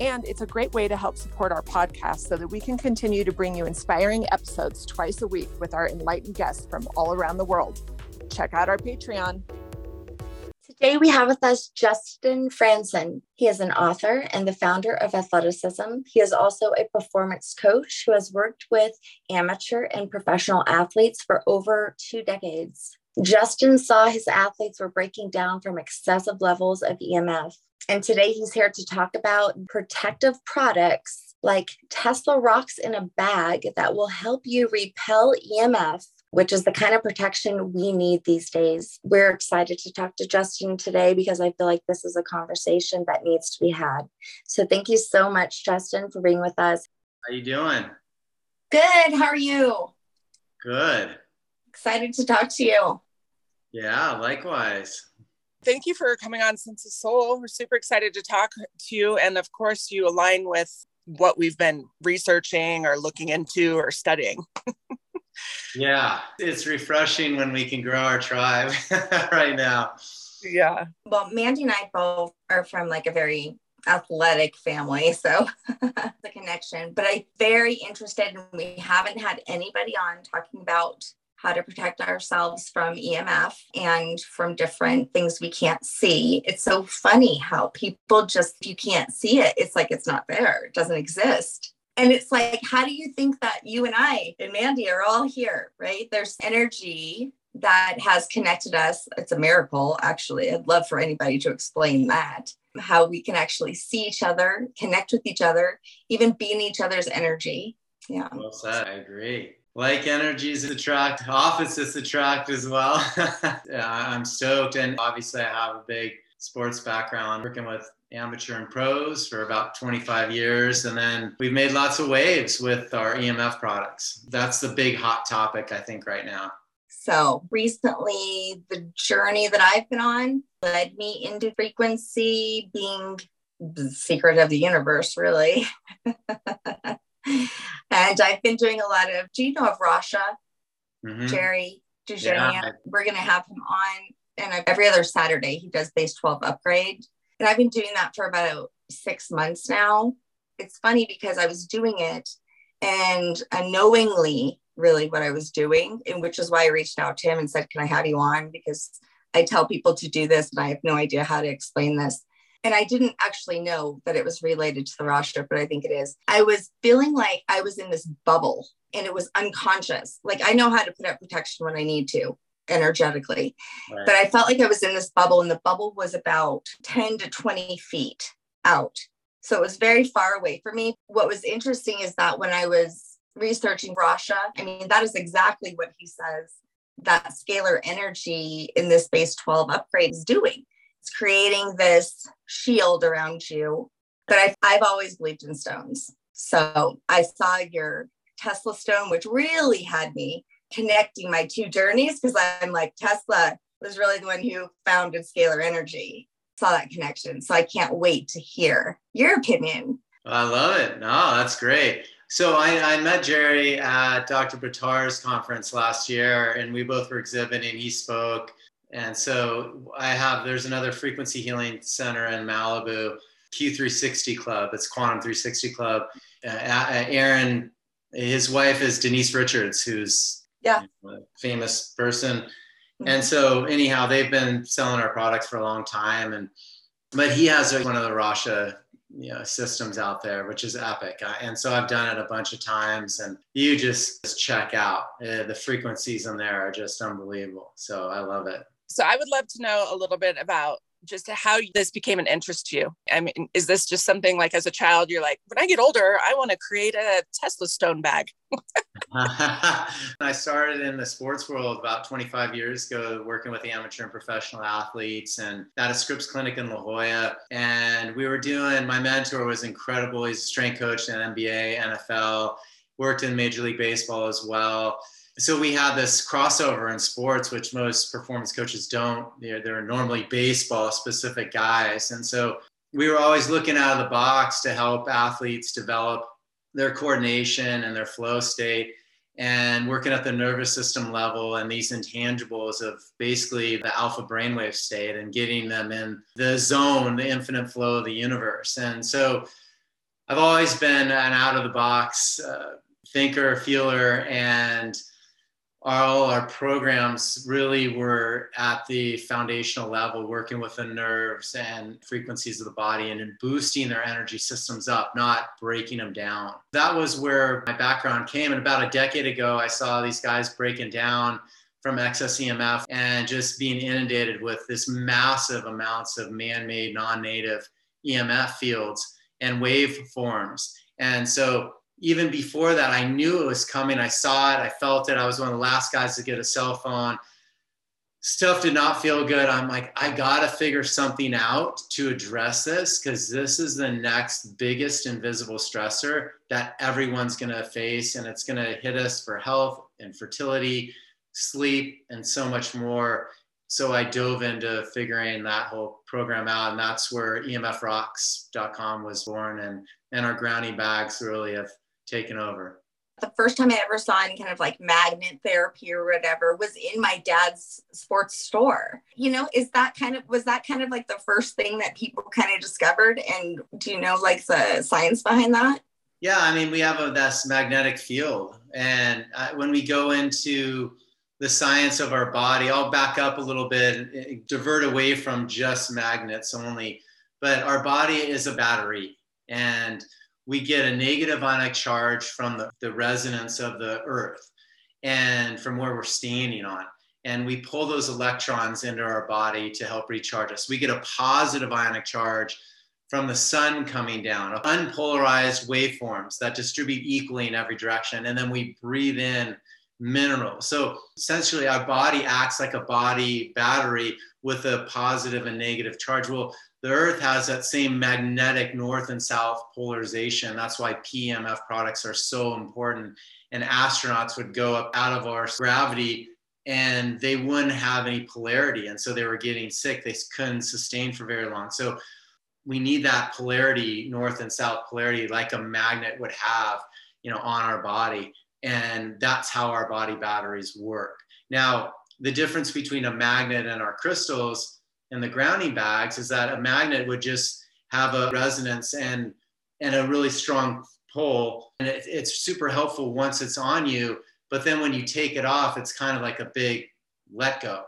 And it's a great way to help support our podcast so that we can continue to bring you inspiring episodes twice a week with our enlightened guests from all around the world. Check out our Patreon. Today we have with us Justin Frandson. He is an author and the founder of Athleticism. He is also a performance coach who has worked with amateur and professional athletes for over two decades. Justin saw his athletes were breaking down from excessive levels of EMF. And today he's here to talk about protective products like Tesla rocks in a bag that will help you repel EMF which is the kind of protection we need these days. We're excited to talk to Justin today because I feel like this is a conversation that needs to be had. So thank you so much, Justin, for being with us. How are you doing? Good. How are you? Good. Excited to talk to you. Yeah, likewise. Thank you for coming on Sense of Soul. We're super excited to talk to you. And of course, you align with what we've been researching or looking into or studying. Yeah, it's refreshing when we can grow our tribe right now. Yeah. Well, Mandy and I both are from like a very athletic family, so the connection. But I'm very interested, and we haven't had anybody on talking about how to protect ourselves from EMF and from different things we can't see. It's so funny how people just, if you can't see it, it's like it's not there, it doesn't exist. And it's like, how do you think that you and I and Mandy are all here, right? There's energy that has connected us. It's a miracle, actually. I'd love for anybody to explain that how we can actually see each other, connect with each other, even be in each other's energy. Yeah. Well said. I agree. Like energies attract, opposites attract as well. yeah, I'm stoked. And obviously, I have a big sports background working with amateur and pros for about 25 years. And then we've made lots of waves with our EMF products. That's the big hot topic, I think, right now. So recently, the journey that I've been on led me into frequency being the secret of the universe, really. and I've been doing a lot of, do you know of Rasha? Mm-hmm. Jerry Dujania? Yeah. We're going to have him on. And every other Saturday, he does base 12 upgrade and I've been doing that for about six months now. It's funny because I was doing it and unknowingly, really, what I was doing, and which is why I reached out to him and said, Can I have you on? Because I tell people to do this and I have no idea how to explain this. And I didn't actually know that it was related to the Rasha, but I think it is. I was feeling like I was in this bubble and it was unconscious. Like I know how to put up protection when I need to energetically. Right. But I felt like I was in this bubble, and the bubble was about 10 to 20 feet out. So it was very far away for me. What was interesting is that when I was researching Rasha, I mean, that is exactly what he says that scalar energy in this base 12 upgrade is doing. It's creating this shield around you. But I've, I've always believed in stones. So I saw your Tesla stone, which really had me connecting my two journeys because I'm like, Tesla was really the one who founded scalar energy. Saw that connection. So I can't wait to hear your opinion. I love it. No, that's great. So I, I met Jerry at Dr. Buttar's conference last year, and we both were exhibiting. He spoke, and so I have there's another frequency healing center in Malibu, Q360 Club. It's Quantum 360 Club. Uh, Aaron, his wife is Denise Richards, who's yeah. famous person. Mm-hmm. and so anyhow they've been selling our products for a long time. And but he has one of the rasha you know, systems out there which is epic. And so i've done it a bunch of times and you just, just check out. Uh, the frequencies in there are just unbelievable. So i love it so i would love to know a little bit about just how this became an interest to you. I mean, is this just something like as a child, you're like, when I get older, I want to create a Tesla stone bag? I started in the sports world about 25 years ago, working with the amateur and professional athletes and at a Scripps clinic in La Jolla. And we were doing, my mentor was incredible. He's a strength coach in NBA, NFL, worked in Major League Baseball as well so we have this crossover in sports, which most performance coaches don't. They're, they're normally baseball specific guys. And so we were always looking out of the box to help athletes develop their coordination and their flow state and working at the nervous system level and these intangibles of basically the alpha brainwave state and getting them in the zone, the infinite flow of the universe. And so I've always been an out of the box uh, thinker, feeler, and all our programs really were at the foundational level, working with the nerves and frequencies of the body and in boosting their energy systems up, not breaking them down. That was where my background came. And about a decade ago, I saw these guys breaking down from excess EMF and just being inundated with this massive amounts of man made, non native EMF fields and waveforms. And so even before that, I knew it was coming. I saw it. I felt it. I was one of the last guys to get a cell phone. Stuff did not feel good. I'm like, I got to figure something out to address this because this is the next biggest invisible stressor that everyone's to face. And it's to hit us for health and fertility, sleep, and so much more. So I dove into figuring that whole program out. And that's where EMFrocks.com was born. And, and our grounding bags really have taken over? The first time I ever saw any kind of like magnet therapy or whatever was in my dad's sports store. You know, is that kind of was that kind of like the first thing that people kind of discovered? And do you know like the science behind that? Yeah, I mean, we have a this magnetic field, and uh, when we go into the science of our body, I'll back up a little bit, divert away from just magnets only. But our body is a battery, and we get a negative ionic charge from the, the resonance of the earth and from where we're standing on. And we pull those electrons into our body to help recharge us. We get a positive ionic charge from the sun coming down unpolarized waveforms that distribute equally in every direction. And then we breathe in minerals. So essentially our body acts like a body battery with a positive and negative charge well the Earth has that same magnetic north and south polarization. That's why PEMF products are so important. And astronauts would go up out of our gravity and they wouldn't have any polarity. And so they were getting sick. They couldn't sustain for very long. So we need that polarity, north and south polarity, like a magnet would have, you know, on our body. And that's how our body batteries work. Now, the difference between a magnet and our crystals and the grounding bags is that a magnet would just have a resonance and and a really strong pull and it, it's super helpful once it's on you but then when you take it off it's kind of like a big let go.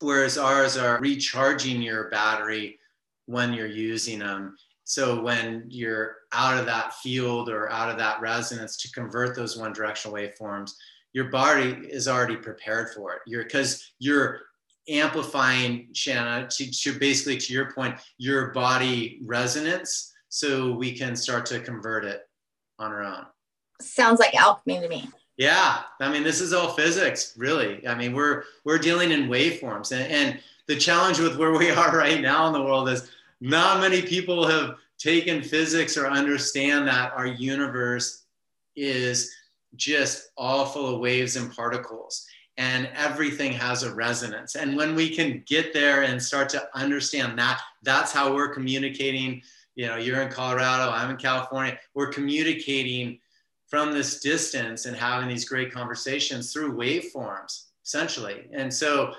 Whereas ours are recharging your battery when you're using them so when you're out of that field or out of that resonance to convert those one directional waveforms your body is already prepared for it you're because you're amplifying Shanna to, to basically to your point, your body resonance so we can start to convert it on our own. Sounds like alchemy to me. Yeah, I mean this is all physics, really. I mean we're we're dealing in waveforms, and, and the challenge with where we are right now in the world is not many people have taken physics or understand that our universe is just all full of waves and particles and everything has a resonance. And when we can get there and start to understand that, that's how we're communicating. You know, you're in Colorado, I'm in California. We're communicating from this distance and having these great conversations through waveforms, essentially. And so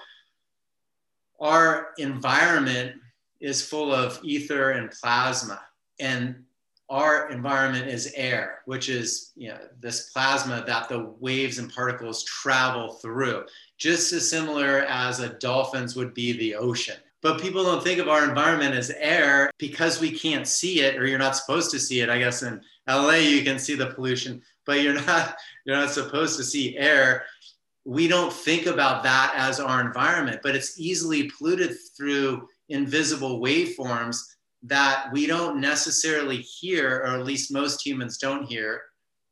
our environment is full of ether and plasma. And our environment is air, which is you know, this plasma that the waves and particles travel through, just as similar as a dolphins would be the ocean. But people don't think of our environment as air because we can't see it, or you're not supposed to see it. I guess in LA you can see the pollution, but you're not you're not supposed to see air. We don't think about that as our environment, but it's easily polluted through invisible waveforms that we don't necessarily hear, or at least most humans don't hear,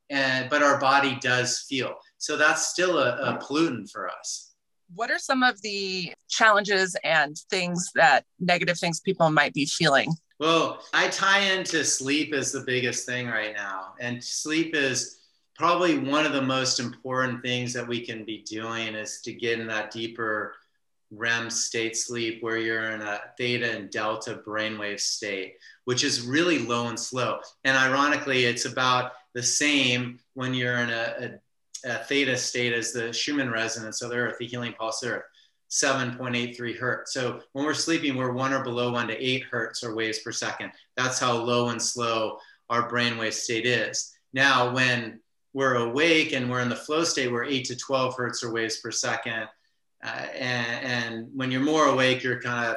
and but our body does feel. So that's still a, a pollutant for us. What are some of the challenges and things that negative things people might be feeling? Well, I tie into sleep as the biggest thing right now. And sleep is probably one of the most important things that we can be doing is to get in that deeper REM state sleep where you're in a theta and delta brainwave state, which is really low and slow. And ironically, it's about the same when you're in a, a, a theta state as the Schumann resonance of the Earth, the healing pulse Earth, 7.83 hertz. So when we're sleeping, we're one or below one to eight hertz or waves per second. That's how low and slow our brainwave state is. Now, when we're awake and we're in the flow state, we're eight to 12 hertz or waves per second. Uh, and, and, when you're more awake, you're kind of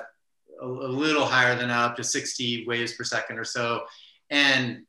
a, a, little higher than up to 60 waves per second or so. And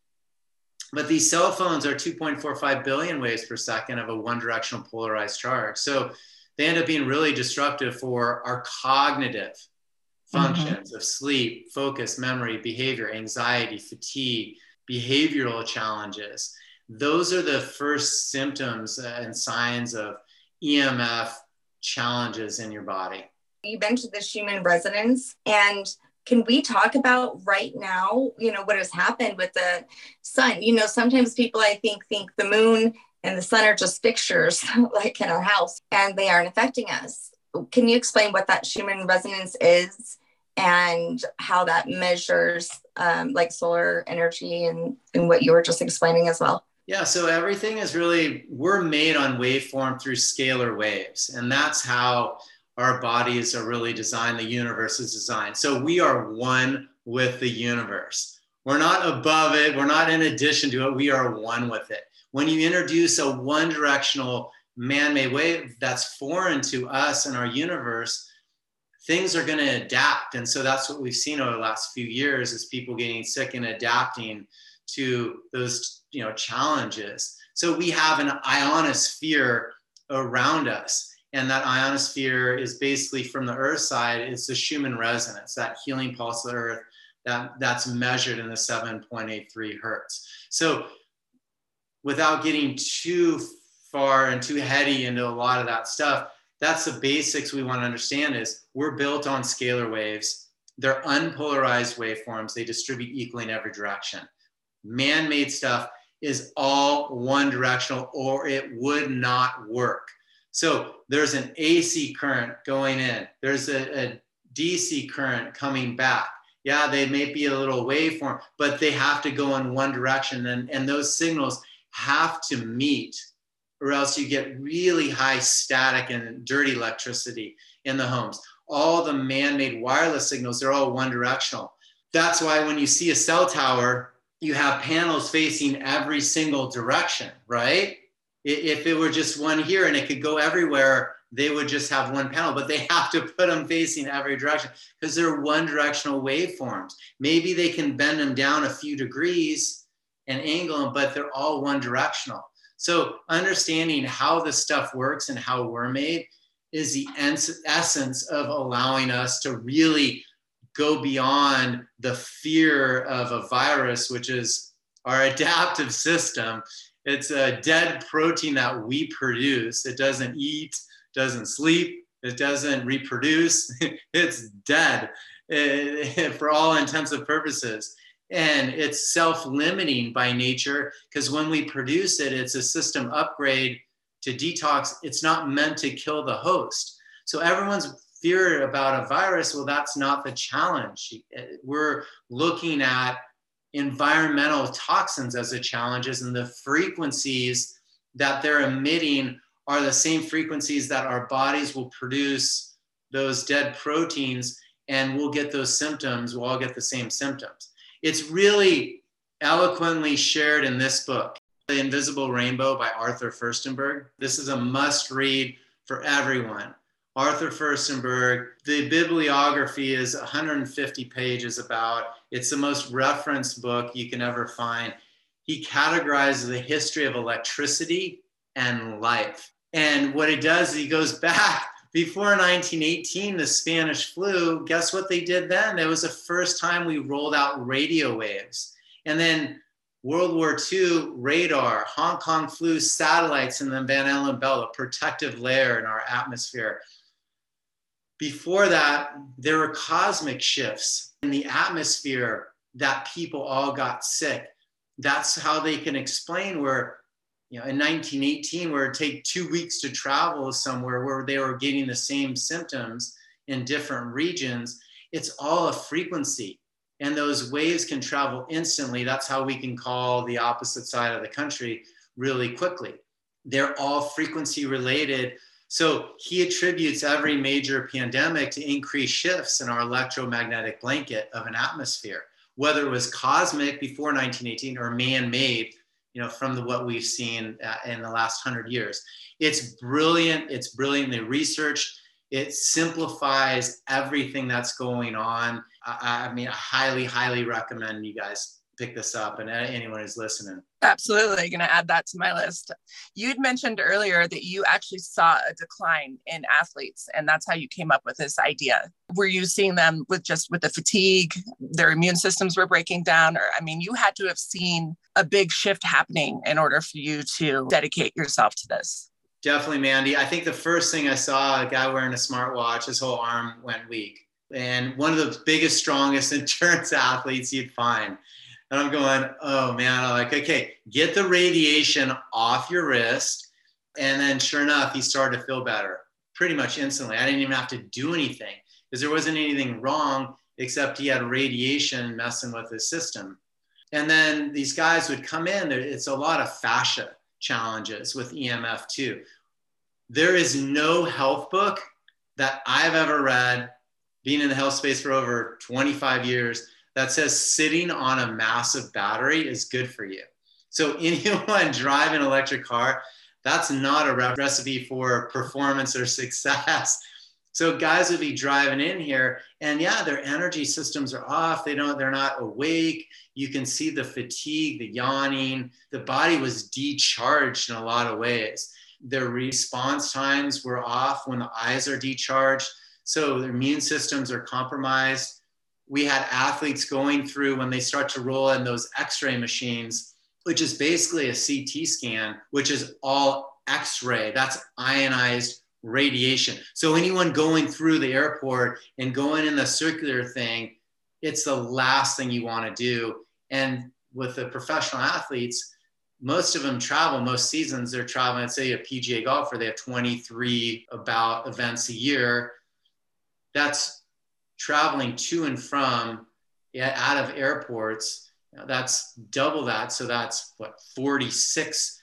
but these cell phones are 2.45 billion waves per second of a one directional polarized charge. So they end up being really disruptive for our cognitive mm-hmm. functions mm-hmm. of sleep, focus, memory, behavior, anxiety, fatigue, behavioral challenges. Those are the first symptoms and signs of EMF challenges in your body. You mentioned the Schumann resonance, and can we talk about right now, you know, what has happened with the sun? You know, sometimes people I think think the moon and the sun are just fixtures like in our house and they aren't affecting us. Can you explain what that Schumann resonance is and how that measures um, like solar energy and, and what you were just explaining as well? Yeah, so everything is really, we're made on waveform through scalar waves. And that's how our bodies are really designed, the universe is designed. So we are one with the universe. We're not above it, we're not in addition to it, we are one with it. When you introduce a one directional man made wave that's foreign to us and our universe, things are going to adapt. And so that's what we've seen over the last few years is people getting sick and adapting to those you know challenges. So we have an ionosphere around us and that ionosphere is basically from the earth side it's the schumann resonance that healing pulse of the earth that that's measured in the 7.83 hertz. So without getting too far and too heady into a lot of that stuff that's the basics we want to understand is we're built on scalar waves. They're unpolarized waveforms. They distribute equally in every direction man-made stuff is all one directional or it would not work. So there's an AC current going in. There's a, a DC current coming back. Yeah, they may be a little waveform, but they have to go in one direction and, and those signals have to meet or else you get really high static and dirty electricity in the homes. All the man-made wireless signals, they're all one directional. That's why when you see a cell tower, you have panels facing every single direction, right? If it were just one here and it could go everywhere, they would just have one panel, but they have to put them facing every direction because they're one directional waveforms. Maybe they can bend them down a few degrees and angle them, but they're all one directional. So understanding how this stuff works and how we're made is the essence of allowing us to really go beyond the fear of a virus, which is our adaptive system. It's a dead protein that we produce. It doesn't eat, doesn't sleep, it doesn't reproduce. it's dead eh, for all intents intensive purposes. And it's self limiting by nature because when we produce it, it's a system upgrade to detox. It's not meant to kill the host. So everyone's fear about a virus, well, that's not the challenge. Eh, we're looking at environmental toxins as the challenges, and the frequencies that they're emitting are the same frequencies that our bodies will produce those dead proteins, and we'll get those symptoms. We'll all get the same symptoms. It's really eloquently shared in this book, The Invisible Rainbow by Arthur Firstenberg. This is a must read for everyone. Arthur Firstenberg. The bibliography is 150 pages about. It's the most referenced book you can ever find. He categorizes the history of electricity and life. And what he does, he goes back before 1918, the Spanish flu. Guess what they did then? It was the first time we rolled out radio waves. And then World War II, radar, Hong Kong flu, satellites, and then Van Allen Belt, a protective layer in our atmosphere before that, there were cosmic shifts in the atmosphere that people all got sick. That's how they can explain where you know, in 1918, where it take two weeks to travel somewhere where they were getting the same symptoms in different regions, it's all a frequency. And those waves can travel instantly. That's how we can call the opposite side of the country really quickly. They're all frequency related. So he attributes every major pandemic to increased shifts in our electromagnetic blanket of an atmosphere, whether it was cosmic before 1918 or man made you know, from the, what we've seen uh, in the last hundred years. It's brilliant. It's brilliantly researched. It simplifies everything that's going on. I, I mean, I highly, highly recommend you guys pick this up and anyone who's listening. Absolutely. Going to add that to my list. You'd mentioned earlier that you actually saw a decline in athletes, and that's how you came up with this idea. Were you seeing them with just with the fatigue, their immune systems were breaking down? Or, I mean, you had to have seen a big shift happening in order for you to dedicate yourself to this. Definitely, Mandy. I think the first thing I saw a guy wearing a smartwatch, his whole arm went weak. And one of the biggest, strongest endurance athletes you'd find and I'm going, oh man, I'm like, okay, get the radiation off your wrist. And then sure enough, he started to feel better pretty much instantly. I didn't even have to do anything because there wasn't anything wrong except he had radiation messing with his system. And then these guys would come in, it's a lot of fascia challenges with EMF too. There is no health book that I've ever read, being in the health space for over 25 years, that says sitting on a massive battery is good for you. So anyone driving an electric car, that's not a recipe for performance or success. So guys would be driving in here and yeah, their energy systems are off. They don't, they're not awake. You can see the fatigue, the yawning. The body was decharged in a lot of ways. Their response times were off when the eyes are decharged. So their immune systems are compromised we had athletes going through when they start to roll in those x-ray machines which is basically a ct scan which is all x-ray. That's ionized radiation. So anyone going through the airport and going in the circular thing it's the last thing you want to do. And with the professional athletes most of them travel most seasons they're traveling let's say a pga golfer they have 23 about events a year. That's traveling to and from yeah, out of airports. that's double that. So that's what 46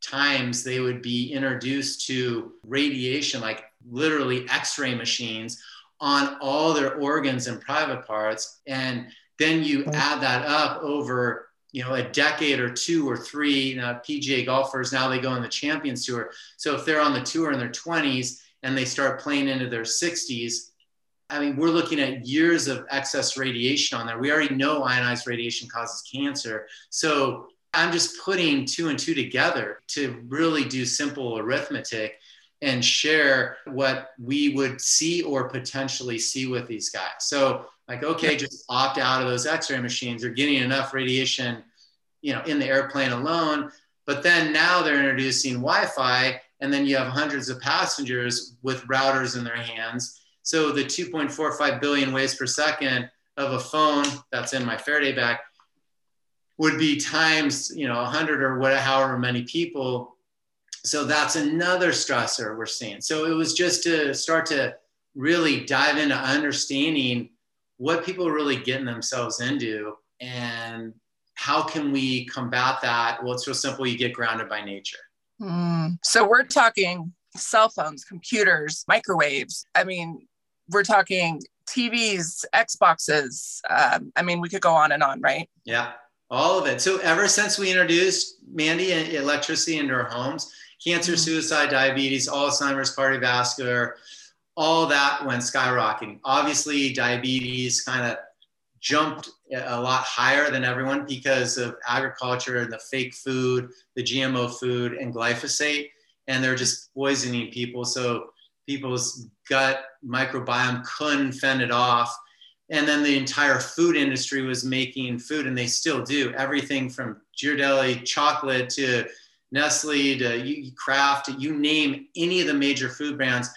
times they would be introduced to radiation, like literally x ray machines on all their organs and private parts. And then you add that up over you know a decade or two or three know, pga golfers now they go on the champions tour so if they're on the tour in their 20s and they start playing into their 60s I mean, we're looking at years of excess radiation on there. We already know ionized radiation causes cancer. So I'm just putting two and two together to really do simple arithmetic and share what we would see or potentially see with these guys. So, like, okay, just opt out of those x ray machines. They're getting enough radiation, you know, in the airplane alone. But then now they're introducing Wi Fi, and then you have hundreds of passengers with routers in their hands so the 2.45 billion waves per second of a phone that's in my Faraday bag would be times, you know, 100 or whatever, however many people. So that's another stressor we're seeing. So it was just to start to really dive into understanding what people are really getting themselves into and how can we combat that? Well, it's real simple. You get grounded by nature. Mm. So we're talking cell phones, computers, microwaves. I mean, we're talking TVs, Xboxes. Um, I mean, we could go on and on, right? Yeah, all of it. So ever since we introduced Mandy electricity into our homes, cancer, mm-hmm. suicide, diabetes, Alzheimer's, cardiovascular, all that went skyrocketing. Obviously, diabetes kind of jumped a lot higher than everyone because of agriculture and the fake food, the GMO food, and glyphosate, and they're just poisoning people. So people's gut microbiome couldn't fend it off. And then the entire food industry was making food, and they still do everything from Ghirardelli chocolate to Nestle to Kraft, you name any of the major food brands.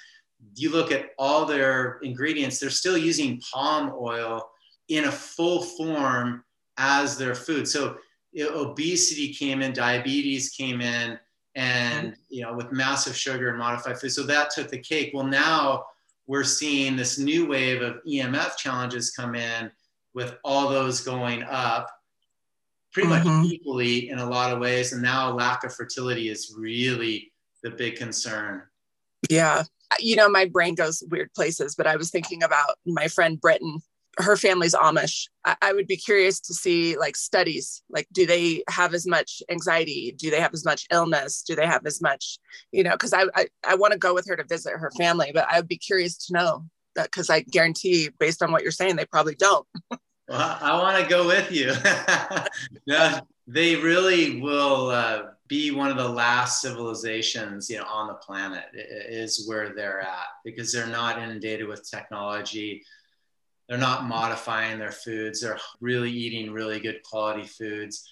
You look at all their ingredients, they're still using palm oil in a full form as their food. So obesity came in, diabetes came in, and you know with massive sugar and modified food. So that took the cake. Well now we're seeing this new wave of emf challenges come in with all those going up pretty much mm-hmm. equally in a lot of ways. And now lack of fertility is really the big concern. Yeah. You know my brain goes weird places but i was thinking about my friend Britton her family's Amish. I, I, would be curious to see like studies. Like, do they have as much anxiety? Do they have as much illness? Do they have as much, you know? Because I I, I want to go with her to visit her family, but I would be curious to know that because I guarantee, based on what you're saying, they probably don't. well, I want to go with you. yeah, they really will uh, be one of the last civilizations, you know, on the planet. Is where they're at because they're not inundated with technology they're not modifying their foods. They're really eating really good quality foods.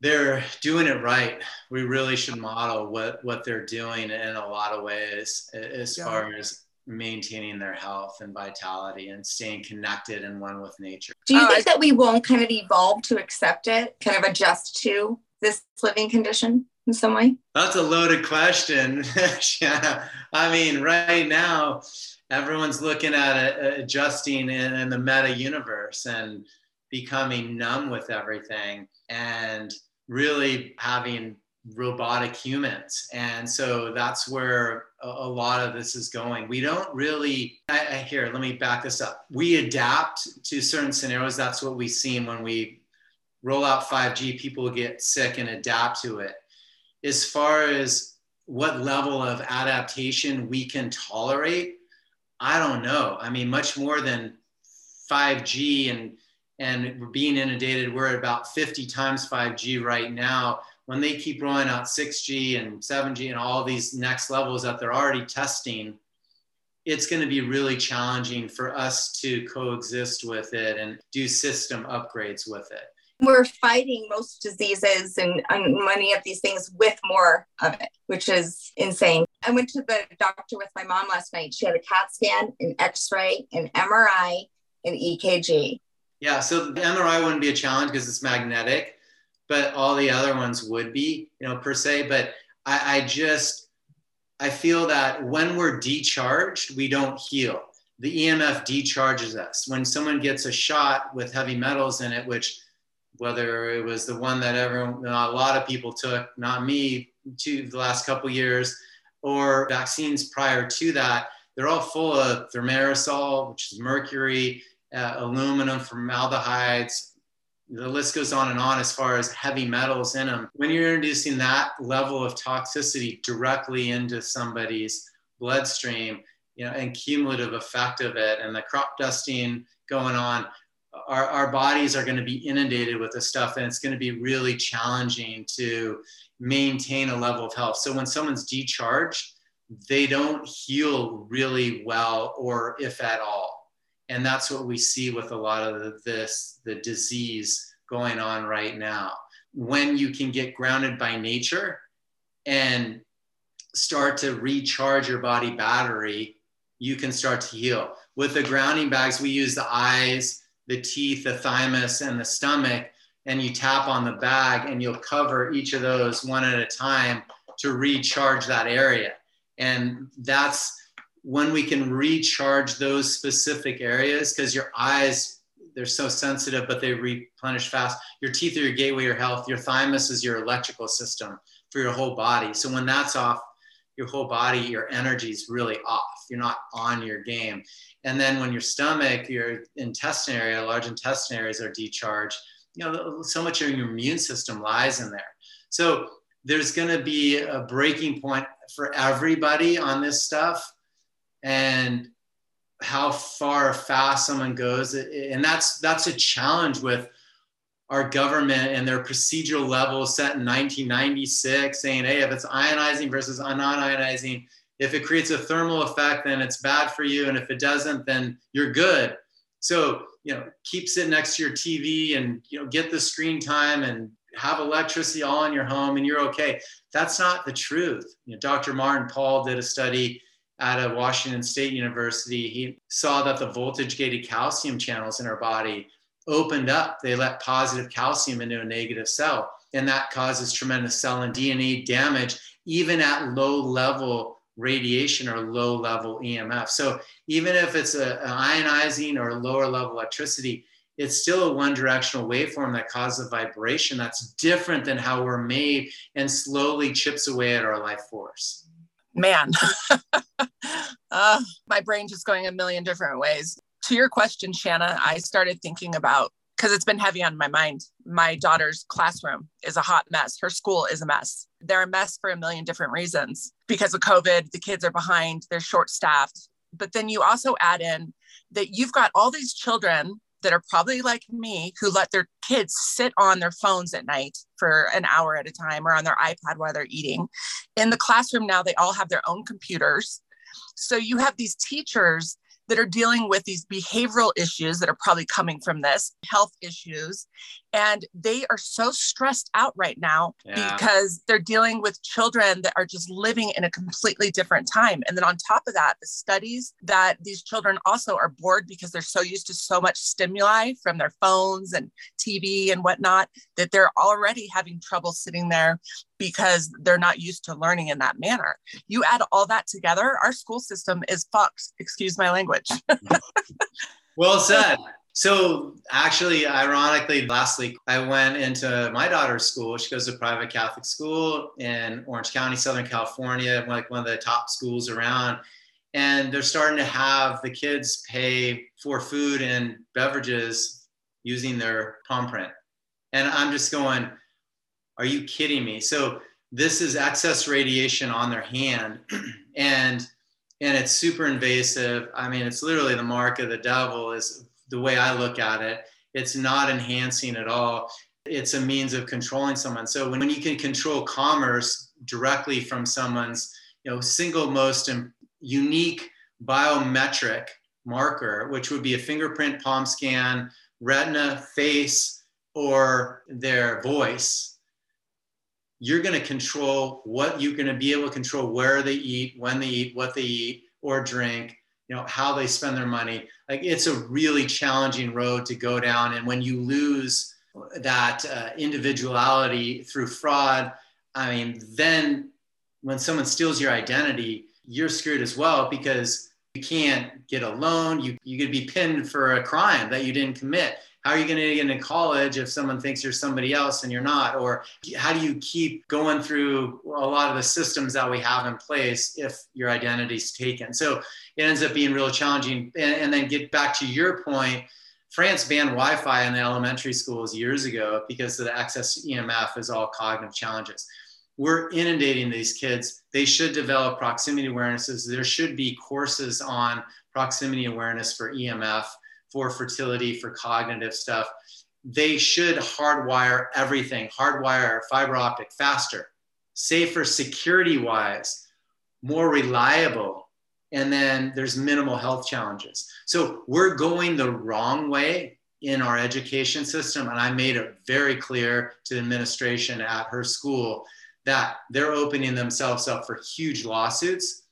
They're doing it right. We really should model what what they're doing in a lot of ways as yeah. far as maintaining their health and vitality and staying connected and one with nature. Do you oh, think I, that we won't kind of evolve to accept it kind of adjust to this living condition in some way? That's a loaded question yeah i mean right now everyone's looking at it, adjusting in, in the meta universe and becoming numb with everything and really having robotic humans. And so that's where a, a, lot of this is going. We don't really, I, I, here, let me back this up. We adapt to certain scenarios. That's what we've seen when we roll out 5G, people get sick and adapt to it. As far as what level of adaptation we can tolerate, I don't know. I mean, much more than 5G and and we're being inundated. We're at about 50 times 5G right now. When they keep rolling out 6G and 7G and all these next levels that they're already testing, it's going to be really challenging for us to coexist with it and do system upgrades with it we're fighting most diseases and, and, many of these things with more of it, which is insane. I went to the doctor with my mom last night. She had a CAT scan, an X ray, an MRI, an EKG. Yeah, so the MRI wouldn't be a challenge because it's magnetic, but all the other ones would be, you know, per se. But I, I just, I feel that when we're decharged, we don't heal. The EMF decharges us. When someone gets a shot with heavy metals in it, which whether it was the one that everyone, a lot of people took, not me, to the last couple years, or vaccines prior to that, they're all full of thimerosal, which is mercury, uh, aluminum, formaldehydes. The list goes on and on as far as heavy metals in them. When you're introducing that level of toxicity directly into somebody's bloodstream, you know, and cumulative effect of it, and the crop dusting going on, our, our bodies are going to be inundated with this stuff and it's going to be really challenging to maintain a level of health. So when someone's decharged they don't heal really well or if at all. And that's what we see with a lot of this the disease going on right now. When you can get grounded by nature and start to recharge your body battery you can start to heal. With the grounding bags we use the eyes the teeth, the thymus, and the stomach, and you tap on the bag and you'll cover each of those one at a time to recharge that area. And that's when we can recharge those specific areas because your eyes, they're so sensitive, but they replenish fast. Your teeth are your gateway, your health. Your thymus is your electrical system for your whole body. So when that's off, your whole body, your energy is really off. You're not on your game. And then when your stomach, your intestine area, large intestine areas are decharged, you know, so much of your immune system lies in there. So there's going to be a breaking point for everybody on this stuff. And how far fast someone goes and that's that's a challenge with our government and their procedural level set in 1996 saying hey if it's ionizing versus non-ionizing if it creates a thermal effect, then it's bad for you. And if it doesn't, then you're good. So, you know, keep sitting next to your TV and, you know, get the screen time and have electricity all in your home and you're okay. That's not the truth. You know, Dr. Martin Pall did a study at a Washington State University. He saw that the voltage gated calcium channels in our body opened up. They let positive calcium into a negative cell. and that causes tremendous cell and DNA damage, even at low level radiation or low level EMF. So even if it's a, ionizing or lower level electricity, it's still a one directional waveform that causes a vibration that's different than how we're made and slowly chips away at our life force. Man, uh, my brain just going a million different ways. To your question, Shanna, I started thinking about because it's been heavy on my mind. My daughter's classroom is a hot mess. Her school is a mess. They're a mess for a million different reasons. Because of COVID, the kids are behind, they're short staffed. But then you also add in that you've got all these children that are probably like me who let their kids sit on their phones at night for an hour at a time or on their iPad while they're eating. In the classroom now, they all have their own computers. So you have these teachers that are dealing with these behavioral issues that are probably coming from this, health issues. And they are so stressed out right now yeah. because they're dealing with children that are just living in a completely different time. And then on top of that, the studies that these children also are bored because they're so used to so much stimuli from their phones and TV and whatnot that they're already having trouble sitting there because they're not used to learning in that manner. You add all that together, our school system is fucked. Excuse my language. well said. So actually, ironically, last week I went into my daughter's school. She goes to private Catholic school in Orange County, Southern California, like one of the top schools around. And they're starting to have the kids pay for food and beverages using their palm print. And I'm just going, are you kidding me? So this is excess radiation on their hand and and it's super invasive. I mean, it's literally the mark of the devil is the way I look at it. It's not enhancing at all. It's a means of controlling someone. So when, you can control commerce directly from someone's, you know, single most unique biometric marker, which would be a fingerprint, palm scan, retina, face, or their voice, you're going to control what you're going to be able to control where they eat, when they eat, what they eat or drink, you know, how they spend their money. Like it's a really challenging road to go down. And when you lose that uh, individuality through fraud, I mean, then when someone steals your identity, you're screwed as well because you can't get a loan. You, you could be pinned for a crime that you didn't commit how are you going to get into college if someone thinks you're somebody else and you're not? Or how do you keep going through a lot of the systems that we have in place if your identity is taken? So it ends up being real challenging. And, and then get back to your point france banned wi-fi in the elementary schools years ago because of the access to emf is all cognitive challenges. We're inundating these kids. They should develop proximity awarenesses. There should be courses on proximity awareness for emf for fertility, for cognitive stuff, they should hardwire everything, hardwire fiber optic faster, safer security wise, more reliable. And then there's minimal health challenges. So we're going the wrong way in our education system. And I made it very clear to the administration at her school that they're opening themselves up for huge lawsuits.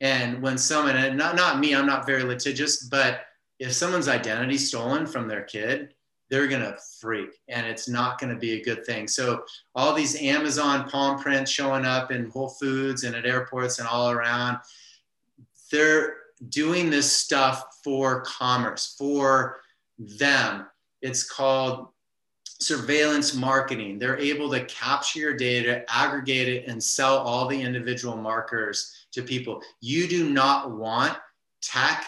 And when someone, and not, not me, I'm not very litigious, but if someone's identity stolen from their kid, they're gonna freak and it's not gonna be a good thing. So all these Amazon palm prints showing up in Whole Foods and at airports and all around, they're doing this stuff for commerce, for them. It's called surveillance marketing. They're able to capture your data, aggregate it, and sell all the individual markers to people. You do not want tech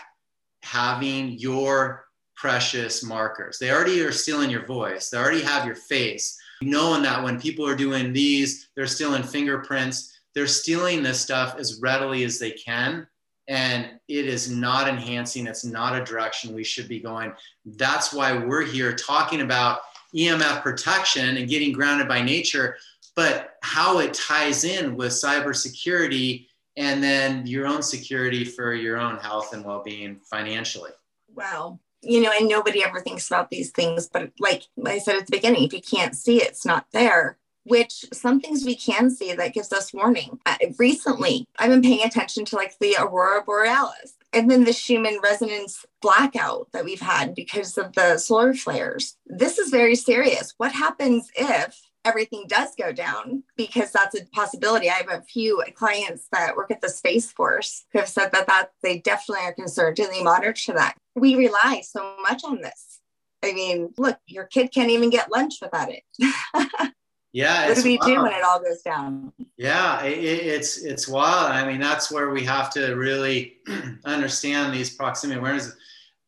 having your precious markers. They already are stealing your voice, they already have your face. Knowing that when people are doing these, they're stealing fingerprints, they're stealing this stuff as readily as they can. And it is not enhancing, it's not a direction we should be going. That's why we're here talking about EMF protection and getting grounded by nature, but how it ties in with cybersecurity and then your own security for your own health and well-being financially wow you know and nobody ever thinks about these things but like i said at the beginning if you can't see it, it's not there which some things we can see that gives us warning uh, recently i've been paying attention to like the aurora borealis and then the Schumann resonance blackout that we've had because of the solar flares. This is very serious. What happens if everything does go down because that's a possibility. I have a few clients that work at the Space Force who have said that, that they definitely are concerned and they monitor that. We rely so much on this. I mean, look, your kid can't even get lunch without it. yeah. what do we wild. do when it all goes down? Yeah, it, it's it's wild. I mean, that's where we have to really understand these proximity awareness.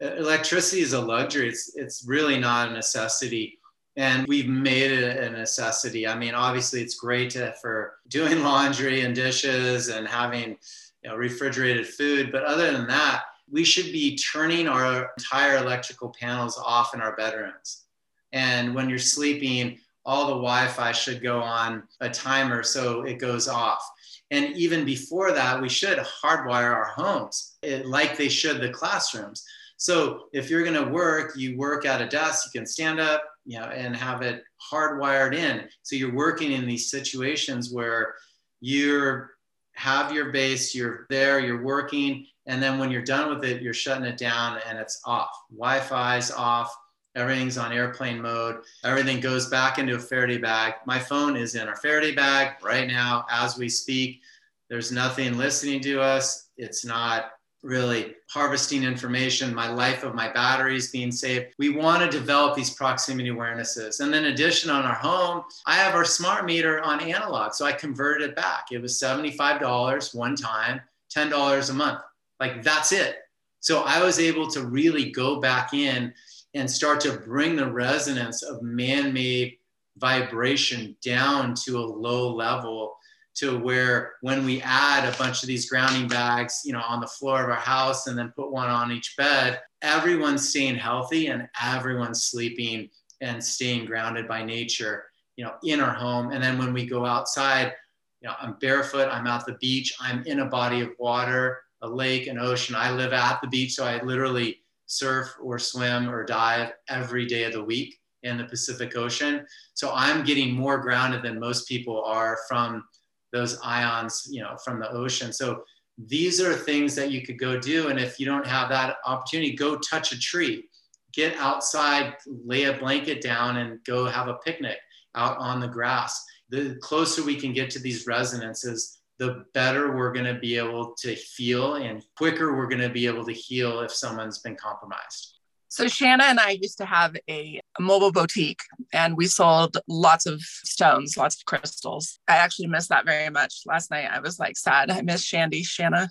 Electricity is a luxury. It's it's really not a necessity and we've made it a necessity. I mean, obviously, it's great to, for doing laundry and dishes and having you know, refrigerated food, but other than that, we should be turning our entire electrical panels off in our bedrooms. And when you're sleeping, all the Wi-Fi should go on a timer so it goes off. And even before that, we should hardwire our homes like they should the classrooms. So if you're going to work, you work at a desk, you can stand up, you know, and have it hardwired in. So you're working in these situations where you're have your base, you're there, you're working, and then when you're done with it, you're shutting it down and it's off. Wi-Fi's off, everything's on airplane mode, everything goes back into a Faraday bag. My phone is in our Faraday bag right now as we speak. There's nothing listening to us. It's not really harvesting information, my life of my batteries being saved. We want to develop these proximity awarenesses. And then in addition on our home, I have our smart meter on analog. So I converted it back. It was $75 one time, $10 a month. Like that's it. So I was able to really go back in and start to bring the resonance of man-made vibration down to a low level to where when we add a bunch of these grounding bags, you know, on the floor of our house and then put one on each bed, everyone's staying healthy and everyone's sleeping and staying grounded by nature, you know, in our home. And then when we go outside, you know, I'm barefoot, I'm at the beach, I'm in a body of water, a lake, an ocean. I live at the beach, so I literally surf or swim or dive every day of the week in the Pacific Ocean. So I'm getting more grounded than most people are from those ions, you know, from the ocean. So these are things that you could go do. And if you don't have that opportunity, go touch a tree, get outside, lay a blanket down, and go have a picnic out on the grass. The closer we can get to these resonances, the better we're going to be able to feel and quicker we're going to be able to heal if someone's been compromised. So Shanna and I used to have a mobile boutique and we sold lots of stones, lots of crystals. I actually miss that very much. Last night I was like sad. I miss Shandy, Shanna.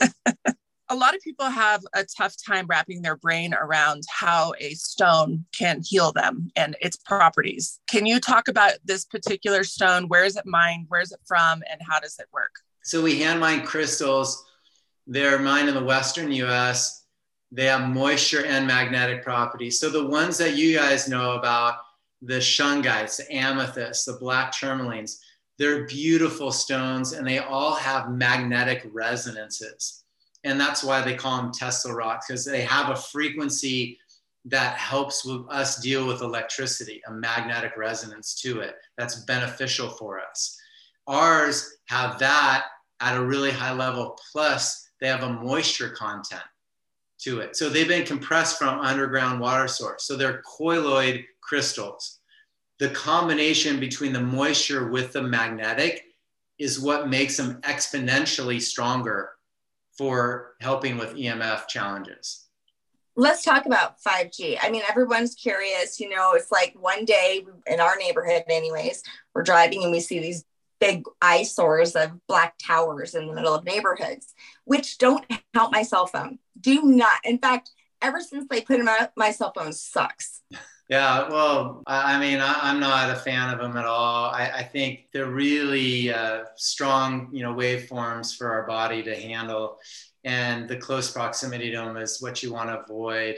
a lot of people have a tough time wrapping their brain around how a stone can heal them and its properties. Can you talk about this particular stone? Where is it mined? Where is it from? And how does it work? So we hand mine crystals. They're mined in the Western US they have moisture and magnetic properties. So the ones that you guys know about, the shungites, the amethysts, the black tourmalines, they're beautiful stones and they all have magnetic resonances. And that's why they call them Tesla rocks because they have a frequency that helps with us deal with electricity, a magnetic resonance to it that's beneficial for us. Ours have that at a really high level, plus they have a moisture content to it. So they've been compressed from underground water source. So they're colloid crystals. The combination between the moisture with the magnetic is what makes them exponentially stronger for helping with EMF challenges. Let's talk about 5G. I mean, everyone's curious. You know, it's like one day in our neighborhood, anyways, we're driving and we see these big eyesores of black towers in the middle of neighborhoods, which don't help my cell phone. Do not. In fact, ever since they put them out, my cell phone sucks. Yeah, well, I mean, I, am not a fan of them at all. I, I think they're really uh, strong, you know, waveforms for our body to handle, and the close proximity to them is what you want to avoid.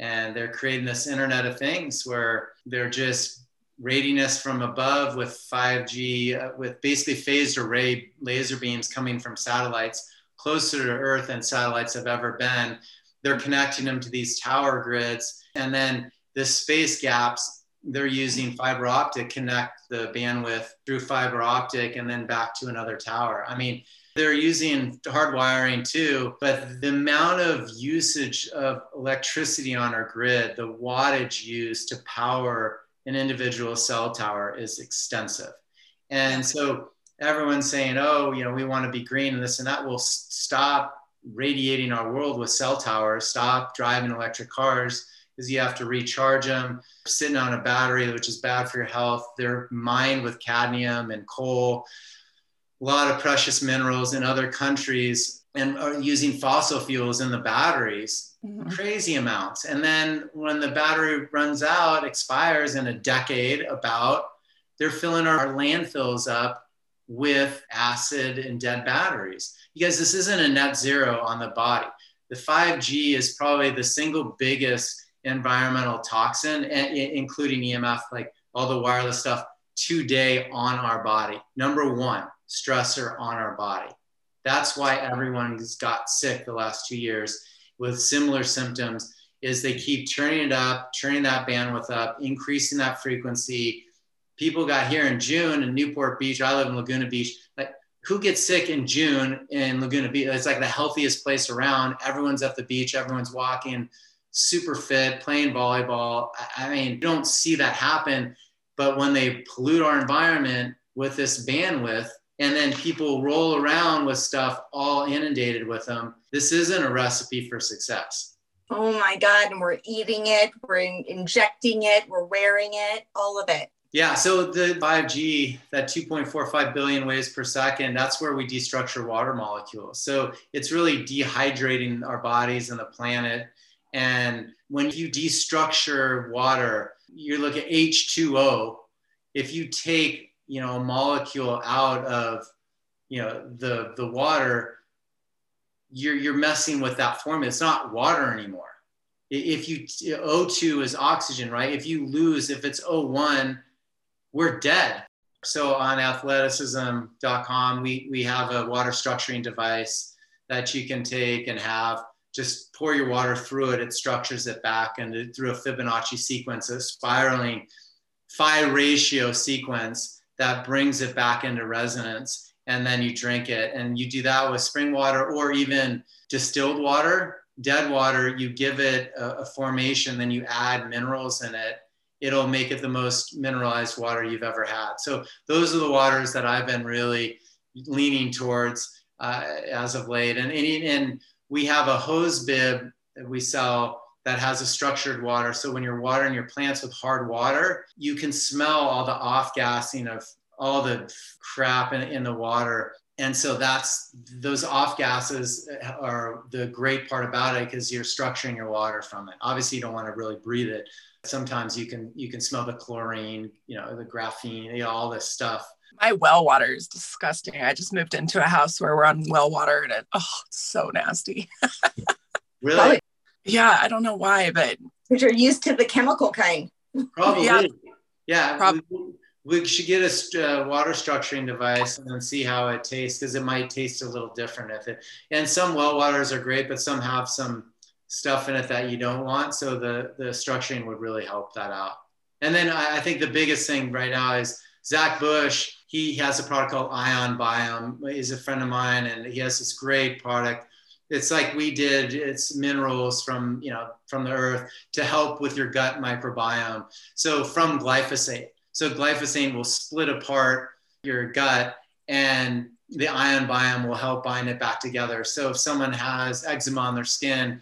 And they're creating this Internet of Things where they're just radiness from above with 5G, uh, with basically phased array laser beams coming from satellites closer to Earth than satellites have ever been. They're connecting them to these tower grids. And then the space gaps, they're using fiber optic connect the bandwidth through fiber optic and then back to another tower. I mean, they're using hard wiring too, but the amount of usage of electricity on our grid, the wattage used to power an individual cell tower is extensive. And so everyone's saying, oh, you know, we want to be green and this and that. will stop radiating our world with cell towers, stop driving electric cars because you have to recharge them. Sitting on a battery, which is bad for your health. They're mined with cadmium and coal, a lot of precious minerals in other countries, and are using fossil fuels in the batteries, mm-hmm. crazy amounts. And then when the battery runs out, expires in a decade, about, they're filling our landfills up with acid and dead batteries. You guys, this isn't a net zero on the body. The 5G is probably the single biggest environmental toxin, including EMF, like all the wireless stuff, today on our body. Number one, stressor on our body. That's why everyone's got sick the last two years with similar symptoms is they keep turning it up, turning that bandwidth up, increasing that frequency. People got here in June in Newport Beach. I live in Laguna Beach. Like who gets sick in June in Laguna Beach? It's like the healthiest place around. Everyone's at the beach, everyone's walking super fit, playing volleyball. I mean, you don't see that happen. But when they pollute our environment with this bandwidth, and then people roll around with stuff all inundated with them, this isn't a recipe for success. Oh my God. And we're eating it, we're in- injecting it, we're wearing it, all of it. Yeah, so the 5G, that 2.45 billion waves per second, that's where we destructure water molecules. So it's really dehydrating our bodies and the planet. And when you destructure water, you look at H2O. If you take, you know, a molecule out of, you know, the the water, you're you're messing with that formula. It's not water anymore. If you O2 is oxygen, right? If you lose, if it's O1, we're dead. So on athleticism.com, we we have a water structuring device that you can take and have just pour your water through it, it structures it back and through a Fibonacci sequence, a spiraling phi ratio sequence that brings it back into resonance. And then you drink it. And you do that with spring water or even distilled water, dead water. You give it a, a formation, then you add minerals in it. It'll make it the most mineralized water you've ever had. So, those are the waters that I've been really leaning towards uh, as of late. And, and, and we have a hose bib that we sell that has a structured water. So when you're watering your plants with hard water, you can smell all the off gassing of all the crap in, in the water. And so that's those off gases are the great part about it because you're structuring your water from it. Obviously, you don't want to really breathe it. Sometimes you can you can smell the chlorine, you know, the graphene, you know, all this stuff my well water is disgusting. I just moved into a house where we're on well water and it, oh, it's so nasty. really? Probably. Yeah, I don't know why, but because you're used to the chemical kind. Probably. Yeah. yeah Probably. We, we, should get a uh, water structuring device and then see how it tastes because it might taste a little different if it. And some well waters are great, but some have some stuff in it that you don't want. So the the structuring would really help that out. And then I, I think the biggest thing right now is Zach Bush he has a product called Ion Biome. He's a friend of mine, and he has this great product. It's like we did. It's minerals from you know from the earth to help with your gut microbiome. So from glyphosate. So glyphosate will split apart your gut, and the ion biome will help bind it back together. So if someone has eczema on their skin,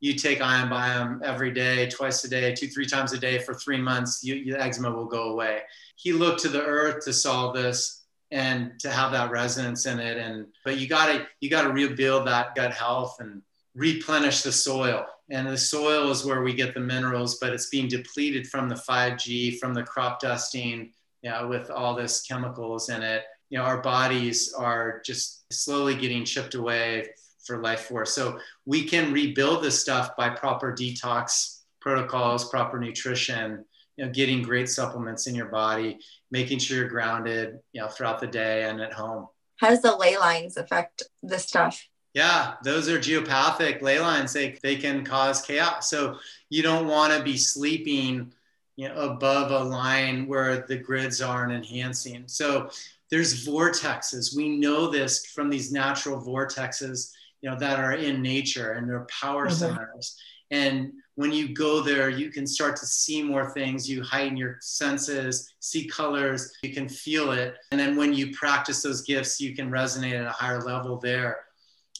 you take ion biome every day, twice a day, two, three times a day for three months, you, your eczema will go away. He looked to the earth to solve this and to have that resonance in it. And but you gotta you gotta rebuild that gut health and replenish the soil. And the soil is where we get the minerals, but it's being depleted from the 5G, from the crop dusting, you know, with all this chemicals in it. You know, our bodies are just slowly getting chipped away for life force. So we can rebuild this stuff by proper detox protocols, proper nutrition, you know, getting great supplements in your body, making sure you're grounded, you know, throughout the day and at home. How does the ley lines affect this stuff? Yeah, those are geopathic ley lines. They, they can cause chaos. So you don't want to be sleeping you know, above a line where the grids aren't enhancing. So there's vortexes. We know this from these natural vortexes you know that are in nature and they're power mm-hmm. centers and when you go there, you can start to see more things. You heighten your senses, see colors, you can feel it. And then when you practice those gifts, you can resonate at a higher level there.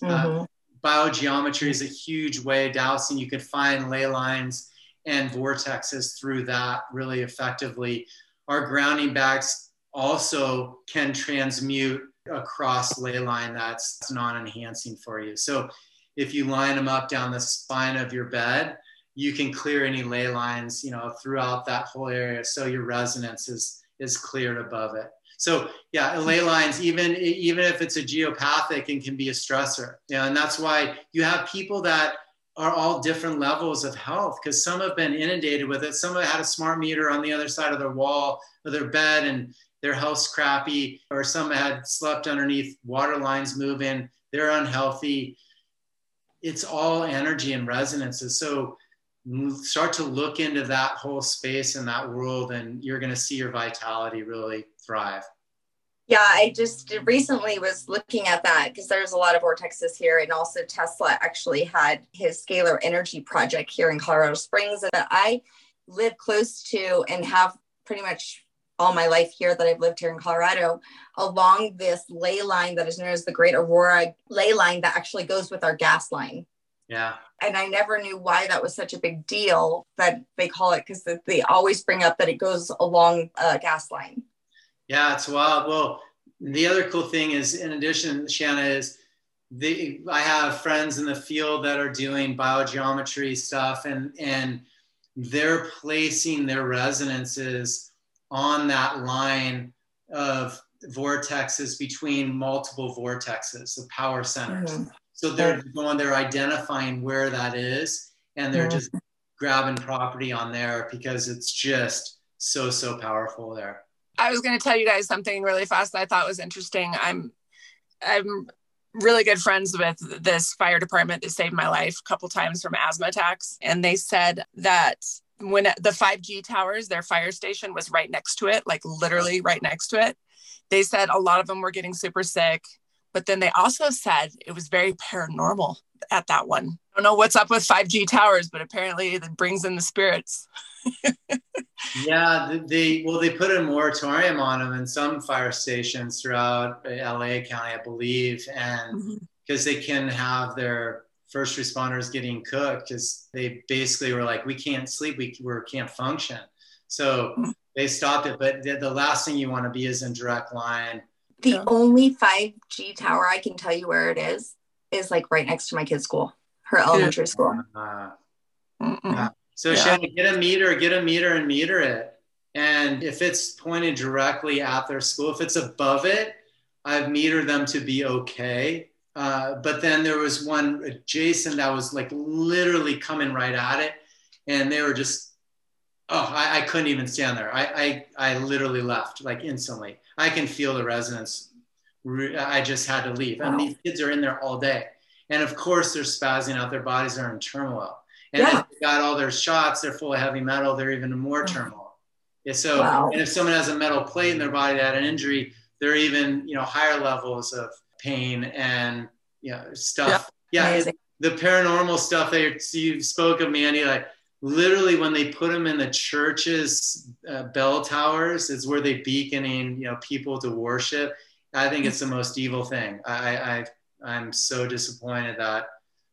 Uh, mm-hmm. Uh, biogeometry is a huge way, dowsing. You can find ley lines and vortexes through that really effectively. Our grounding bags also can transmute across ley line that's non-enhancing for you. So if you line them up down the spine of your bed, you can clear any ley lines, you know, throughout that whole area. So your resonance is is cleared above it. So yeah, ley lines, even even if it's a geopathic and can be a stressor. Yeah, and that's why you have people that are all different levels of health because some have been inundated with it. Some have had a smart meter on the other side of their wall or their bed and their health's crappy, or some had slept underneath water lines moving, they're unhealthy. It's all energy and resonances. So start to look into that whole space and that world and you're going to see your vitality really thrive yeah i just recently was looking at that because there's a lot of vortexes here and also tesla actually had his scalar energy project here in colorado springs that i live close to and have pretty much all my life here that I've lived here in Colorado along this ley line that is known as the Great Aurora ley line that actually goes with our gas line. Yeah. And I never knew why that was such a big deal that they call it because they always bring up that it goes along a gas line. Yeah, it's wild. Well, the other cool thing is, in addition, Shanna, is the, I have friends in the field that are doing biogeometry stuff and, and they're placing their resonances on that line of vortexes between multiple vortexes, the power centers. Mm-hmm. So they're going, they're identifying where that is, and they're just grabbing property on there because it's just so so powerful there. I was going to tell you guys something really fast that I thought was interesting. I'm I'm really good friends with this fire department that saved my life a couple times from asthma attacks, and they said that when the 5G towers, their fire station was right next to it, like literally right next to it. They said a lot of them were getting super sick but then they also said it was very paranormal at that one. I don't know what's up with 5G towers, but apparently it brings in the spirits. yeah, they well they put a moratorium on them in some fire stations throughout LA County, I believe, and because mm-hmm. they can have their first responders getting cooked because they basically were like, we can't sleep, we, we can't function. So mm-hmm. they stopped it. But the, the last thing you want to be is in direct line the yeah. only 5G tower I can tell you where it is is like right next to my kid's school, her elementary school. Uh, so yeah. Shannon, get a meter, get a meter and meter it. And if it's pointed directly at their school, if it's above it, I've metered them to be okay. Uh, but then there was one adjacent that was like literally coming right at it. And they were just, oh, I, I couldn't even stand there. I, I, I literally left like instantly. I can feel the resonance. I just had to leave. Wow. And these kids are in there all day. And of course, they're spazzing out. Their bodies are in turmoil. And yeah. they got all their shots. They're full of heavy metal. They're even in more turmoil. Yeah, so, wow. and if someone has a metal plate in their body that had an injury, they're even, you know, higher levels of pain and, you know, stuff. Yeah. yeah the paranormal stuff that you spoke of, Mandy, like literally when they put them in the churches uh, bell towers is where they beaconing you know people to worship i think it's the most evil thing i i i'm so disappointed that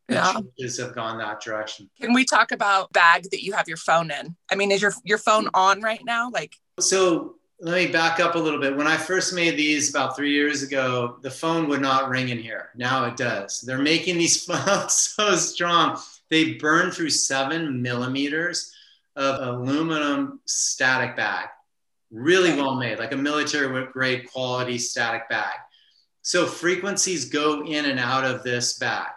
yeah. churches have gone that direction can we talk about bag that you have your phone in i mean is your your phone on right now like so let me back up a little bit. When I first made these about three years ago, the phone would not ring in here. Now it does. They're making these phones so strong they burn through seven millimeters of aluminum static bag, really well made, like a military grade quality static bag. So frequencies go in and out of this bag.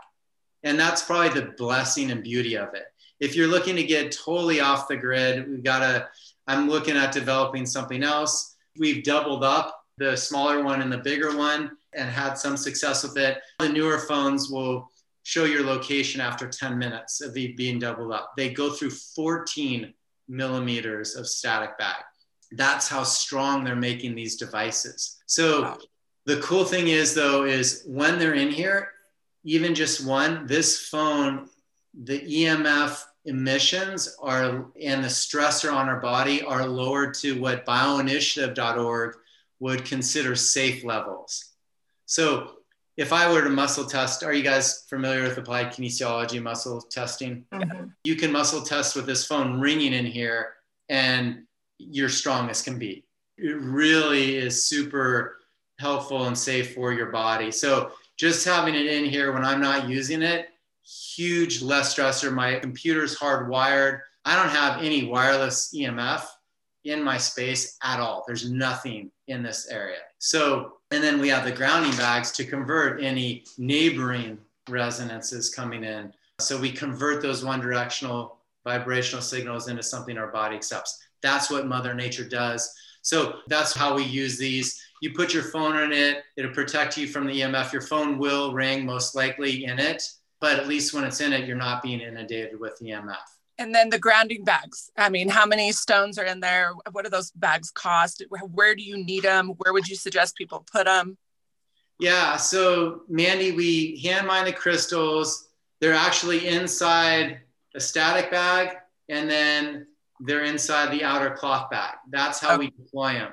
And that's probably the blessing and beauty of it. If you're looking to get totally off the grid, we've got to, I'm looking at developing something else. We've doubled up the smaller one and the bigger one and had some success with it. The newer phones will show your location after 10 minutes of being doubled up. They go through 14 millimeters of static bag. That's how strong they're making these devices. So wow. the cool thing is though, is when they're in here, even just one, this phone, the EMF emissions are and the stressor on our body are lowered to what bioinitiative.org would consider safe levels. So if I were to muscle test, are you guys familiar with applied kinesiology muscle testing? Mm-hmm. You can muscle test with this phone ringing in here and you're strong as can be. It really is super helpful and safe for your body. So just having it in here when I'm not using it, huge less stressor. My computer's hardwired. I don't have any wireless EMF in my space at all. There's nothing in this area. So, and then we have the grounding bags to convert any neighboring resonances coming in. So we convert those one directional vibrational signals into something our body accepts. That's what Mother Nature does. So that's how we use these. You put your phone in it, it'll protect you from the EMF. Your phone will ring most likely in it, but at least when it's in it, you're not being inundated with EMF. And then the grounding bags. I mean, how many stones are in there? What do those bags cost? Where do you need them? Where would you suggest people put them? Yeah, so Mandy, we hand mine the crystals. They're actually inside a static bag, and then they're inside the outer cloth bag. That's how okay. we deploy them.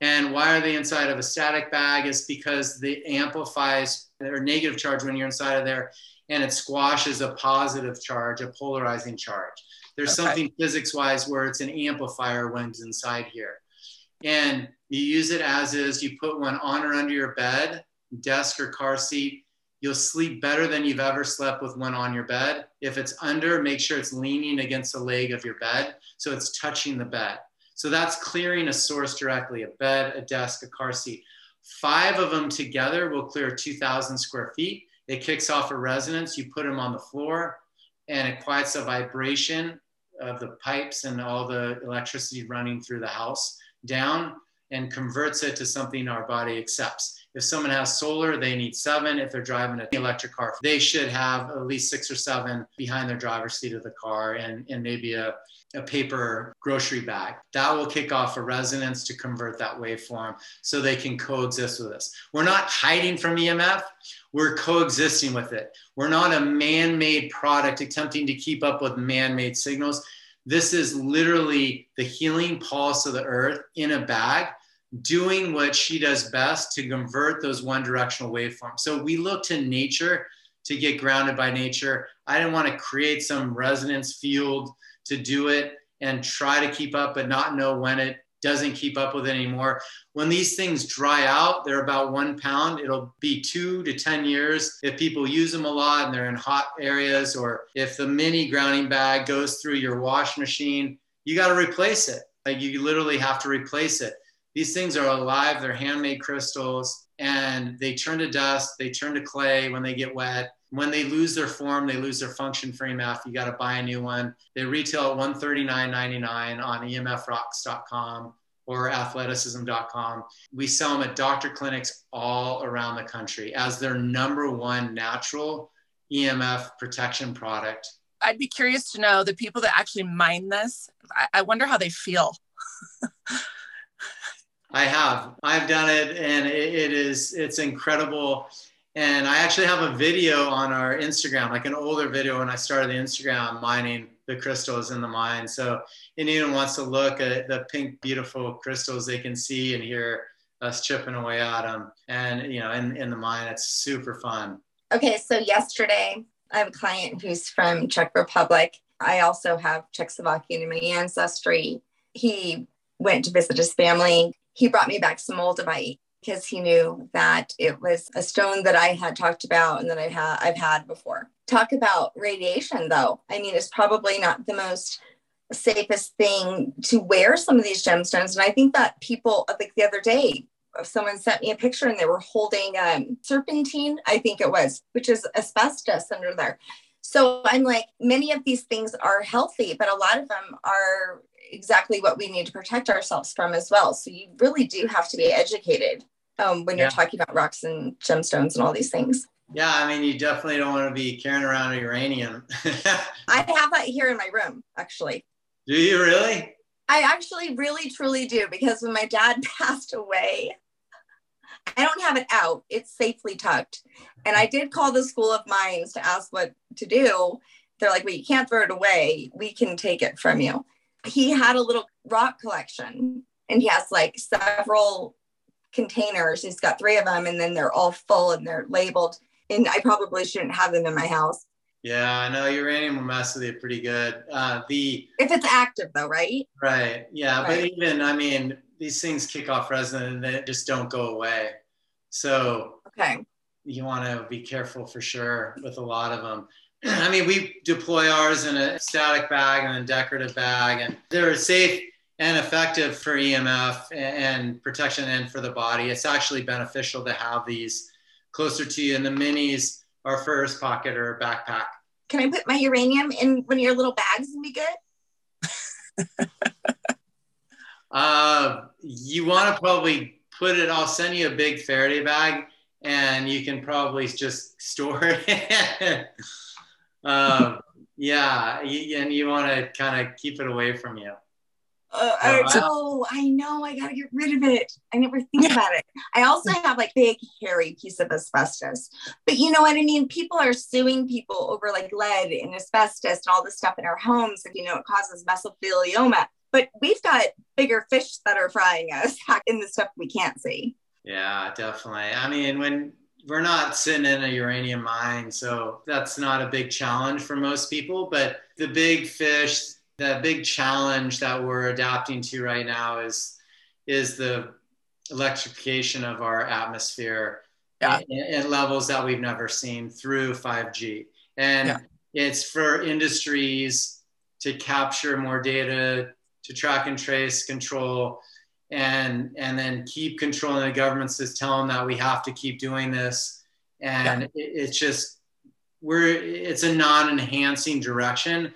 And why are they inside of a static bag? Is because they amplifies their negative charge when you're inside of there and it squashes a positive charge, a polarizing charge. There's okay. something physics wise where it's an amplifier when it's inside here. And you use it as is, you put one on or under your bed, desk or car seat. You'll sleep better than you've ever slept with one on your bed. If it's under, make sure it's leaning against the leg of your bed so it's touching the bed. So that's clearing a source directly a bed, a desk, a car seat. Five of them together will clear 2,000 square feet. It kicks off a resonance. You put them on the floor and it quiets the vibration of the pipes and all the electricity running through the house down and converts it to something our body accepts. If someone has solar, they need seven. If they're driving an electric car, they should have at least six or seven behind their driver's seat of the car and, and maybe a, a paper grocery bag. That will kick off a resonance to convert that waveform so they can coexist with us. We're not hiding from EMF, we're coexisting with it. We're not a man made product attempting to keep up with man made signals. This is literally the healing pulse of the earth in a bag doing what she does best to convert those one directional waveforms. So we look to nature to get grounded by nature. I didn't want to create some resonance field to do it and try to keep up, but not know when it doesn't keep up with it anymore. When these things dry out, they're about one pound. It'll be two to 10 years if people use them a lot and they're in hot areas, or if the mini grounding bag goes through your wash machine, you got to replace it. Like you literally have to replace it. These things are alive, they're handmade crystals, and they turn to dust, they turn to clay when they get wet. When they lose their form, they lose their function for EMF. You got to buy a new one. They retail at $139.99 on emfrocks.com or athleticism.com. We sell them at doctor clinics all around the country as their number one natural EMF protection product. I'd be curious to know the people that actually mine this. I, I wonder how they feel. I have. I've done it, and it, it is it's incredible. And I actually have a video on our Instagram, like an older video when I started the Instagram mining the crystals in the mine. So anyone wants to look at the pink, beautiful crystals, they can see and hear us chipping away at them. And you know, in, in the mine, it's super fun. Okay, so yesterday I have a client who's from Czech Republic. I also have Czechoslovakian in my ancestry. He went to visit his family he brought me back some moldavite because he knew that it was a stone that I had talked about and that I had I've had before. Talk about radiation though. I mean, it's probably not the most safest thing to wear some of these gemstones. And I think that people like the other day, someone sent me a picture and they were holding um, serpentine, I think it was, which is asbestos under there. So I'm like, many of these things are healthy, but a lot of them are exactly what we need to protect ourselves from as well. So you really do have to be educated um, when you're talking about rocks and gemstones and all these things. Yeah, I mean, you definitely don't want to be carrying around uranium. I have that here in my room, actually. Do you really? I actually really truly do because when my dad passed away, I don't have it out. It's safely tucked. And I did call the School of Mines to ask what to do they're like, well, you can't throw it away. We can take it from you. He had a little rock collection and he has like several containers. He's got three of them and then they're all full and they're labeled. And I probably shouldn't have them in my house. Yeah, I know uranium will mess with you pretty good. Uh, the if it's active though, right? Right. Yeah, right. but even I mean, these things kick off resin and they just don't go away. So okay, you want to be careful for sure with a lot of them. I mean, we deploy ours in a static bag and a decorative bag, and they're safe and effective for EMF and protection and for the body. It's actually beneficial to have these closer to you. And the minis our first pocket or backpack. Can I put my uranium in one of your little bags and be good? uh, you want to probably put it, I'll send you a big Faraday bag and you can probably just store it. um, yeah, and you want to kind of keep it away from you. Uh, I know, I know. I gotta get rid of it. I never think about it. I also have like big hairy piece of asbestos, but you know what I mean. People are suing people over like lead and asbestos and all this stuff in our homes. If you know, it causes mesothelioma. But we've got bigger fish that are frying us in the stuff we can't see. Yeah, definitely. I mean, when we're not sitting in a uranium mine, so that's not a big challenge for most people. But the big fish the big challenge that we're adapting to right now is is the electrification of our atmosphere yeah. at, levels that we've never seen through 5G. And yeah. it's for industries to capture more data, to track and trace, control, and and then keep controlling the governments to tell them that we have to keep doing this. And yeah. it, it's just we're it's a non-enhancing direction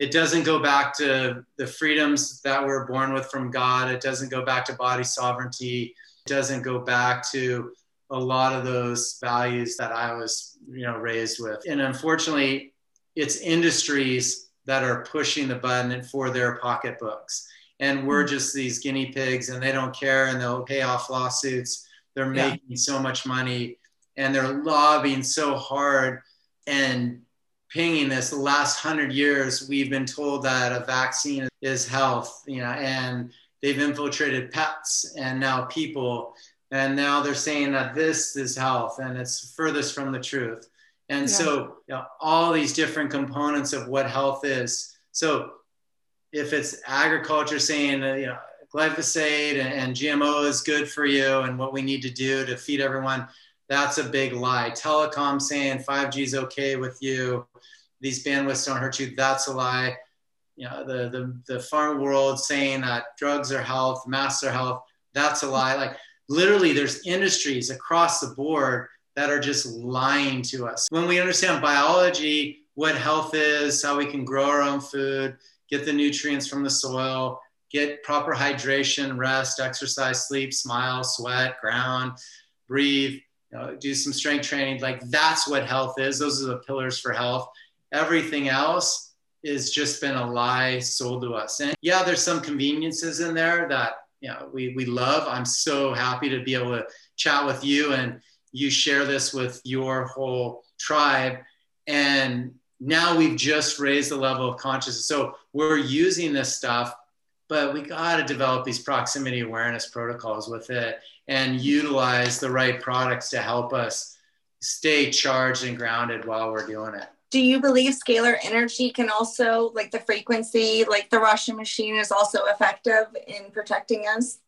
it doesn't go back to the freedoms that we're born with from God. It doesn't go back to body sovereignty. It doesn't go back to a lot of those values that I was, you know, raised with. And unfortunately, it's industries that are pushing the button for their pocketbooks. And we're mm-hmm. just these guinea pigs and they don't care and they'll pay off lawsuits. They're making yeah. so much money and they're lobbying so hard and pinging this the last hundred years we've been told that a vaccine is health you know and they've infiltrated pets and now people and now they're saying that this is health and it's furthest from the truth and yeah. so you know, all these different components of what health is so if it's agriculture saying uh, you know glyphosate and, and gmo is good for you and what we need to do to feed everyone that's a big lie. Telecom saying 5G is okay with you. These bandwidths don't hurt you. That's a lie. You know, the, the, the farm world saying that drugs are health, masks are health. That's a lie. Like literally there's industries across the board that are just lying to us. When we understand biology, what health is, how we can grow our own food, get the nutrients from the soil, get proper hydration, rest, exercise, sleep, smile, sweat, ground, breathe, you know, do some strength training. Like that's what health is. Those are the pillars for health. Everything else is just been a lie sold to us. And yeah, there's some conveniences in there that you know we we love. I'm so happy to be able to chat with you and you share this with your whole tribe. And now we've just raised the level of consciousness. So we're using this stuff, but we got to develop these proximity awareness protocols with it and utilize the right products to help us stay charged and grounded while we're doing it. Do you believe scalar energy can also, like the frequency, like the Rasha machine, is also effective in protecting us?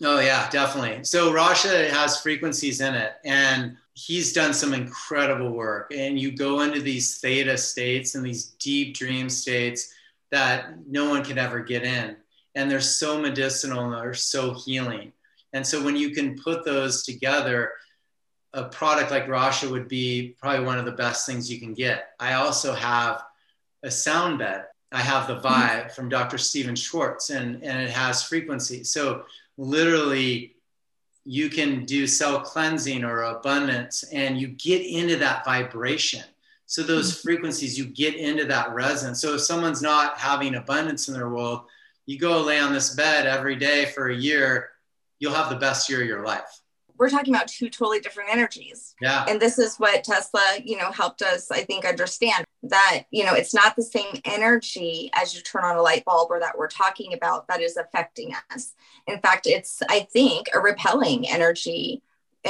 Oh, yeah, definitely. So, Rasha has frequencies in it, and he's done some incredible work. And you go into these theta states and these deep dream states that no one can ever get in. And they're so medicinal and they're so healing. And so when you can put those together, a product like Rasha would be probably one of the best things you can get. I also have a sound bed. I have the mm-hmm. Vibe from Dr. Stephen Schwartz, and, and it has frequency. So literally, you can do cell cleansing or abundance, and you get into that vibration. So those mm-hmm. frequencies, you get into that resonance. So if someone's not having abundance in their world, you go lay on this bed every day for a year you'll have the best year of your life. we're talking about two totally different energies. Yeah. And this is what Tesla, you know, helped us, I think, understand that, you know, it's not the same energy as you turn on a light bulb or that we're talking about that is affecting us. In fact, it's, I think, a repelling energy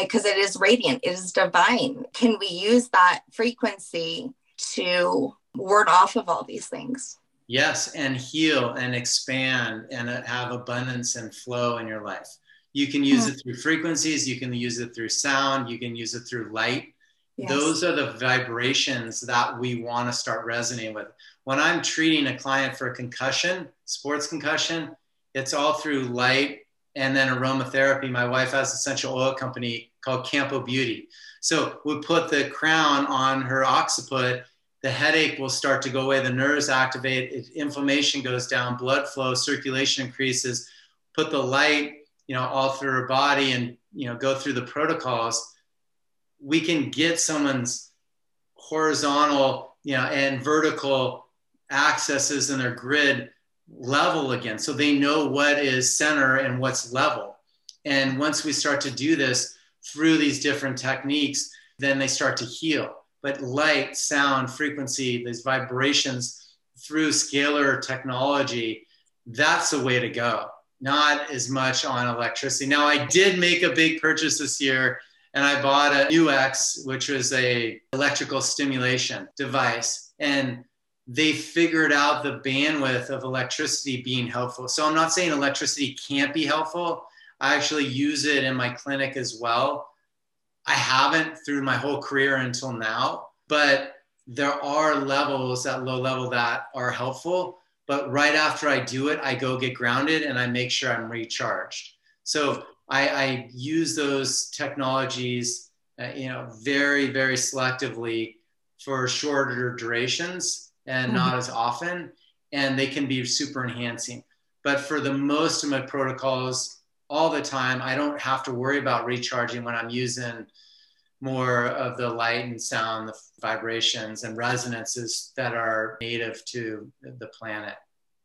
because it is radiant, it is divine. Can we use that frequency to ward off of all these things? Yes, and heal and expand and have abundance and flow in your life. You can use mm-hmm. it through frequencies, you can use it through sound, you can use it through light. Yes. Those are the vibrations that we want to start resonating with. When I'm treating a client for a concussion, sports concussion, it's all through light and then aromatherapy. My wife has an essential oil company called Campo Beauty. So we put the crown on her occiput, the headache will start to go away, the nerves activate, inflammation goes down, blood flow, circulation increases. Put the light, you know, all through her body and you know go through the protocols. We can get someone's horizontal, you know, and vertical accesses in their grid level again so they know what is center and what's level and once we start to do this through these different techniques then they start to heal but light sound frequency these vibrations through scalar technology that's the way to go not as much on electricity now i did make a big purchase this year and i bought a UX which was a electrical stimulation device and they figured out the bandwidth of electricity being helpful. So I'm not saying electricity can't be helpful. I actually use it in my clinic as well. I haven't through my whole career until now, but there are levels at low level that are helpful. But right after I do it, I go get grounded and I make sure I'm recharged. So I, I use those technologies, uh, you know, very, very selectively for shorter durations and mm-hmm. not as often, and they can be super enhancing. But for the most of my protocols, all the time, I don't have to worry about recharging when I'm using more of the light and sound, the vibrations and resonances that are native to the planet.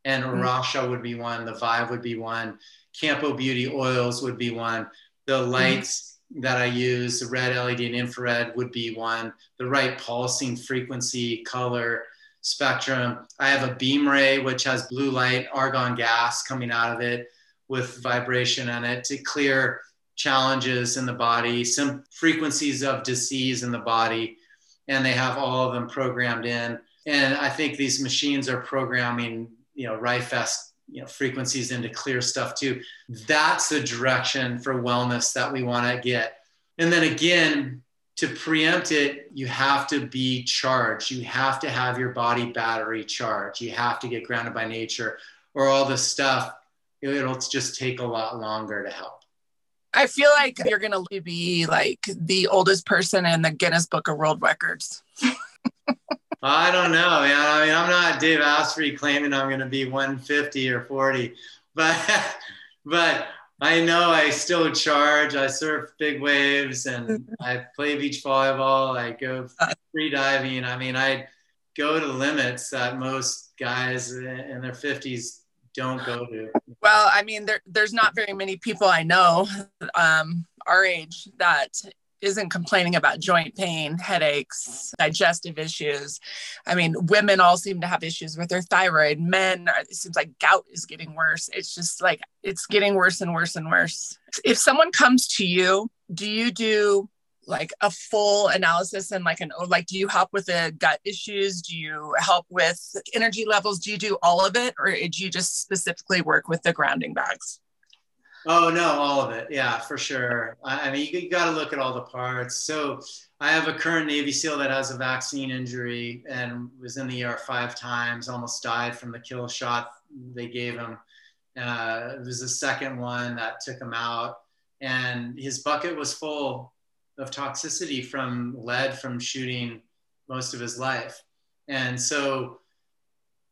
And mm-hmm. Arasha would be one, the Vive would be one, Campo Beauty oils would be one, the mm-hmm. lights mm-hmm. that I use, the red LED and infrared would be one, the right pulsing frequency, color, spectrum. I have a beam ray, which has blue light, argon gas coming out of it with vibration in it to clear challenges in the body, some frequencies of disease in the body, and they have all of them programmed in. And I think these machines are programming, you know, RIFEST, you know, frequencies into clear stuff too. That's the direction for wellness that we want to get. And then again, to preempt it, you have to be charged. You have to have your body battery charged. You have to get grounded by nature, or all this stuff. It'll just take a lot longer to help. I feel like you're going to be like the oldest person in the Guinness Book of World Records. I don't know, man. I mean, I'm not Dave Asprey claiming I'm going to be 150 or 40, but but I know I still charge. I surf big waves and I play beach volleyball. I go free diving. I mean, I go to limits that most guys in their 50s don't go to. Well, I mean, there, there's not very many people I know um, our age that isn't complaining about joint pain, headaches, digestive issues. I mean, women all seem to have issues with their thyroid. Men, are, it seems like gout is getting worse. It's just like it's getting worse and worse and worse. If someone comes to you, do you do like a full analysis and like an like do you help with the gut issues do you help with energy levels do you do all of it or do you just specifically work with the grounding bags Oh no, all of it. Yeah, for sure. I, mean, you, you got to look at all the parts. So I have a current Navy SEAL that has a vaccine injury and was in the ER five times, almost died from the kill shot they gave him. Uh, it was the second one that took him out, and his bucket was full of toxicity from lead from shooting most of his life. And so,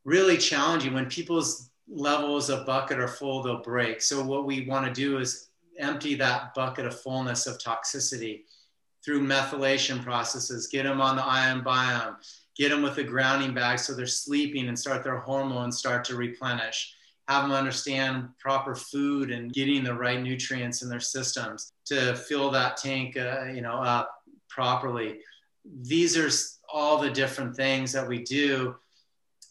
really challenging when people's levels of bucket are full, they'll break. So what we want to do is empty that bucket of fullness of toxicity through methylation processes, get them on the ion biome, get them with a grounding bag so they're sleeping and start their hormones start to replenish. Have them understand proper food and getting the right nutrients in their systems to fill that tank, uh, you know, up properly. These are all the different things that we do.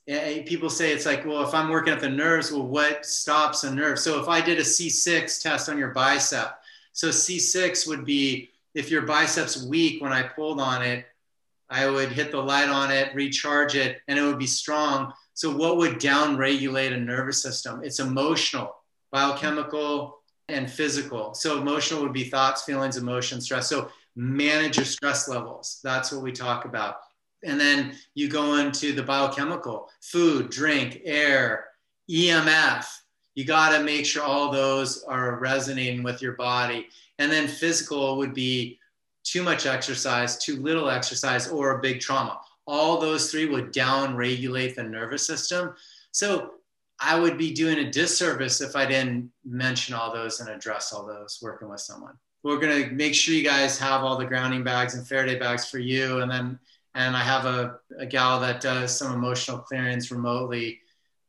People say it's like, well, if I'm working at the nerves, well, what stops a nerve? So if I did a C6 test on your bicep, so C6 would be if your bicep's weak when I pulled on it, I would hit the light on it, recharge it, and it would be strong. So, what would down regulate a nervous system? It's emotional, biochemical, and physical. So, emotional would be thoughts, feelings, emotions, stress. So, manage your stress levels. That's what we talk about. And then you go into the biochemical food, drink, air, EMF. You got to make sure all those are resonating with your body. And then physical would be too much exercise, too little exercise, or a big trauma. All those three would down regulate the nervous system. So I would be doing a disservice if I didn't mention all those and address all those working with someone. We're going to make sure you guys have all the grounding bags and Faraday bags for you. And then, and I have a, a gal that does some emotional clearance remotely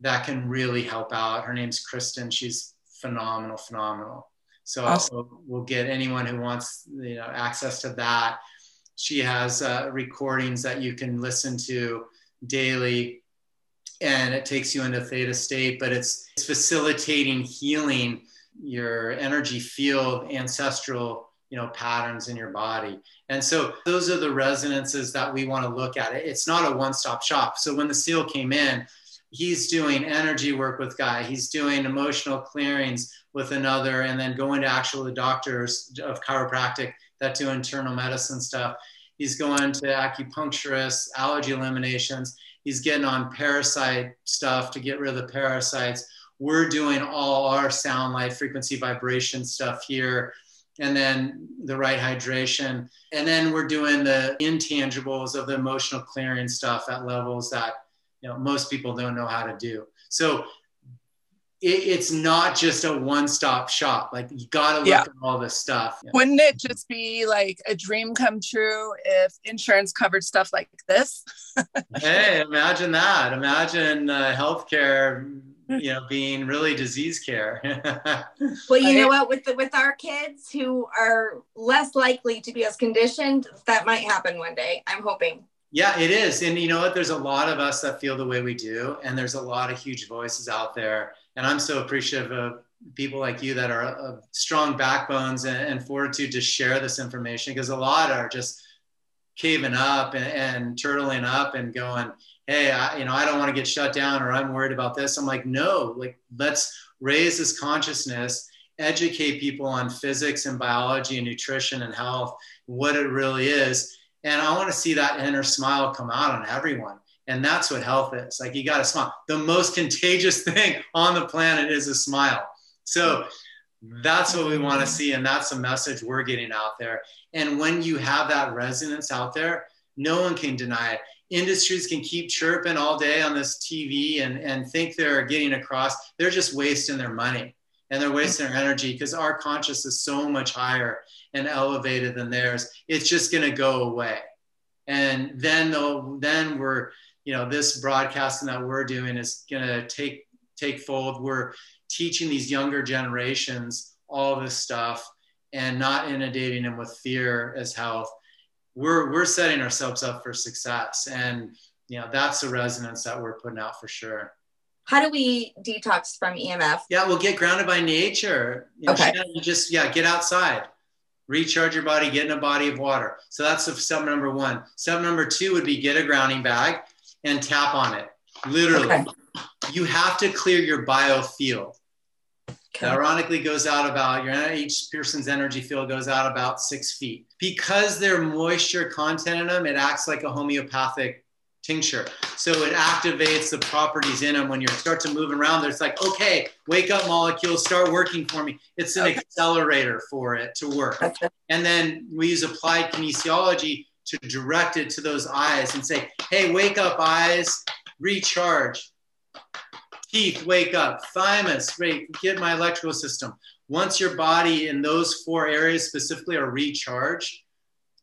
that can really help out. Her name's Kristen. She's phenomenal, phenomenal. So awesome. we'll get anyone who wants you know access to that. She has uh, recordings that you can listen to daily, and it takes you into theta state. But it's, it's facilitating healing your energy field, ancestral you know patterns in your body. And so those are the resonances that we want to look at. It's not a one-stop shop. So when the seal came in he's doing energy work with guy. He's doing emotional clearings with another and then going to actual doctors of chiropractic that do internal medicine stuff he's going to acupuncturists allergy eliminations. He's getting on parasite stuff to get rid of the parasites. We're doing all our sound light frequency vibration stuff here. And then the right hydration. And then we're doing the intangibles of the emotional clearing stuff at levels that you know most people don't know how to do. So it, it's not just a one-stop shop like you got to look yeah. at all this stuff yeah. wouldn't it just be like a dream come true if insurance covered stuff like this hey imagine that imagine uh, healthcare you know being really disease care well you know what with the with our kids who are less likely to be as conditioned that might happen one day i'm hoping yeah, it is. And you know what? There's a lot of us that feel the way we do. And there's a lot of huge voices out there. And I'm so appreciative of people like you that are of strong backbones and, and fortitude to share this information because a lot are just caving up and, and turtling up and going, hey, I, you know, I don't want to get shut down or I'm worried about this. I'm like, no, like let's raise this consciousness, educate people on physics and biology and nutrition and health, what it really is and I want to see that inner smile come out on everyone. And that's what health is. Like you got to smile. The most contagious thing on the planet is a smile. So that's what we want to see. And that's the message we're getting out there. And when you have that resonance out there, no one can deny it. Industries can keep chirping all day on this TV and, and think they're getting across. They're just wasting their money and they're wasting their energy because our conscious is so much higher and elevated than theirs it's just going to go away and then then we're you know this broadcasting that we're doing is going to take take fold we're teaching these younger generations all this stuff and not inundating them with fear as health we're we're setting ourselves up for success and you know that's the resonance that we're putting out for sure how do we detox from EMF? Yeah, we'll get grounded by nature. You know, okay. You just yeah, get outside, recharge your body, get in a body of water. So that's step number one. Step number two would be get a grounding bag and tap on it. Literally, okay. you have to clear your biofield. Okay. ironically goes out about your each person's energy field goes out about six feet because their moisture content in them. It acts like a homeopathic tincture. So it activates the properties in them when you start to move around. There's like, okay, wake up molecules, start working for me. It's an okay. accelerator for it to work. And then we use applied kinesiology to direct it to those eyes and say, hey, wake up, eyes, recharge. Teeth, wake up. Thymus, great, get my electrical system. Once your body in those four areas specifically are recharged,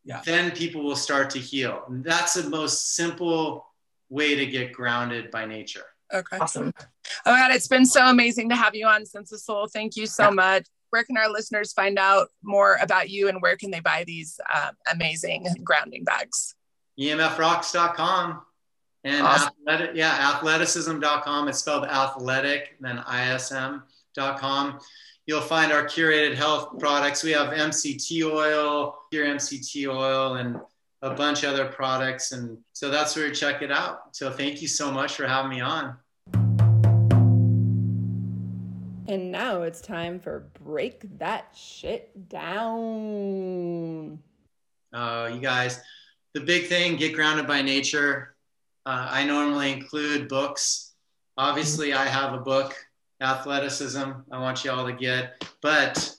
yeah. then people will start to heal. And that's the most simple way to get grounded by nature. Okay. Awesome. Oh my God, it's been so amazing to have you on Sense of Soul. Thank you so yeah. much. Where can our listeners find out more about you and where can they buy these um, amazing grounding bags? EMFrocks.com and awesome. athletic, yeah, athleticism.com. It's spelled athletic, then ISM.com. You'll find our curated health products. We have MCT oil, pure MCT oil, and a bunch of other products. And so that's where you check it out. So thank you so much for having me on. And now it's time for break that shit down. Uh, you guys, the big thing, get grounded by nature. Uh, I normally include books. Obviously, I have a book athleticism I want you all to get. But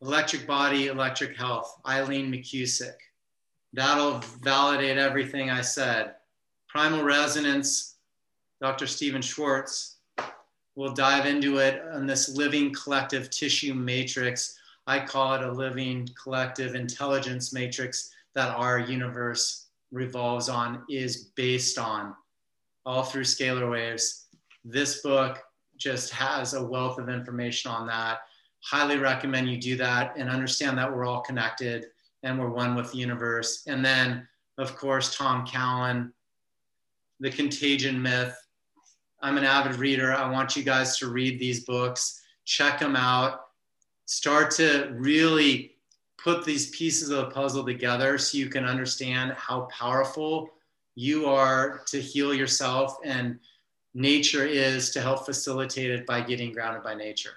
Electric Body, Electric Health, Eileen McKusick. That'll validate everything I said. Primal Resonance, Dr. Stephen Schwartz. We'll dive into it on this living collective tissue matrix. I call it a living collective intelligence matrix that our universe revolves on, is based on, all through scalar waves this book just has a wealth of information on that. Highly recommend you do that and understand that we're all connected and we're one with the universe. And then, of course, Tom Cowan, The Contagion Myth. I'm an avid reader. I want you guys to read these books, check them out, start to really put these pieces of the puzzle together so you can understand how powerful you are to heal yourself and nature is to help facilitate it by getting grounded by nature.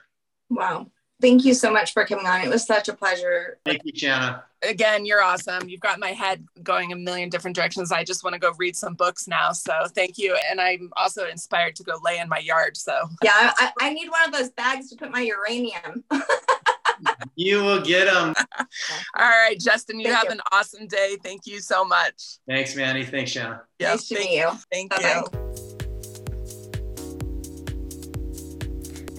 Wow. Thank you so much for coming on. It was such a pleasure. Thank you, Jana. Again, you're awesome. You've got my head going a million different directions. I just want to go read some books now. So thank you. And I'm also inspired to go lay in my yard. So yeah, I, I need one of those bags to put my uranium. you will get them. All right, Justin, you Thank have you. an awesome day. Thank you so much. Thanks, Manny. Thanks, Shanna. Nice to meet you. Thank Bye-bye. you.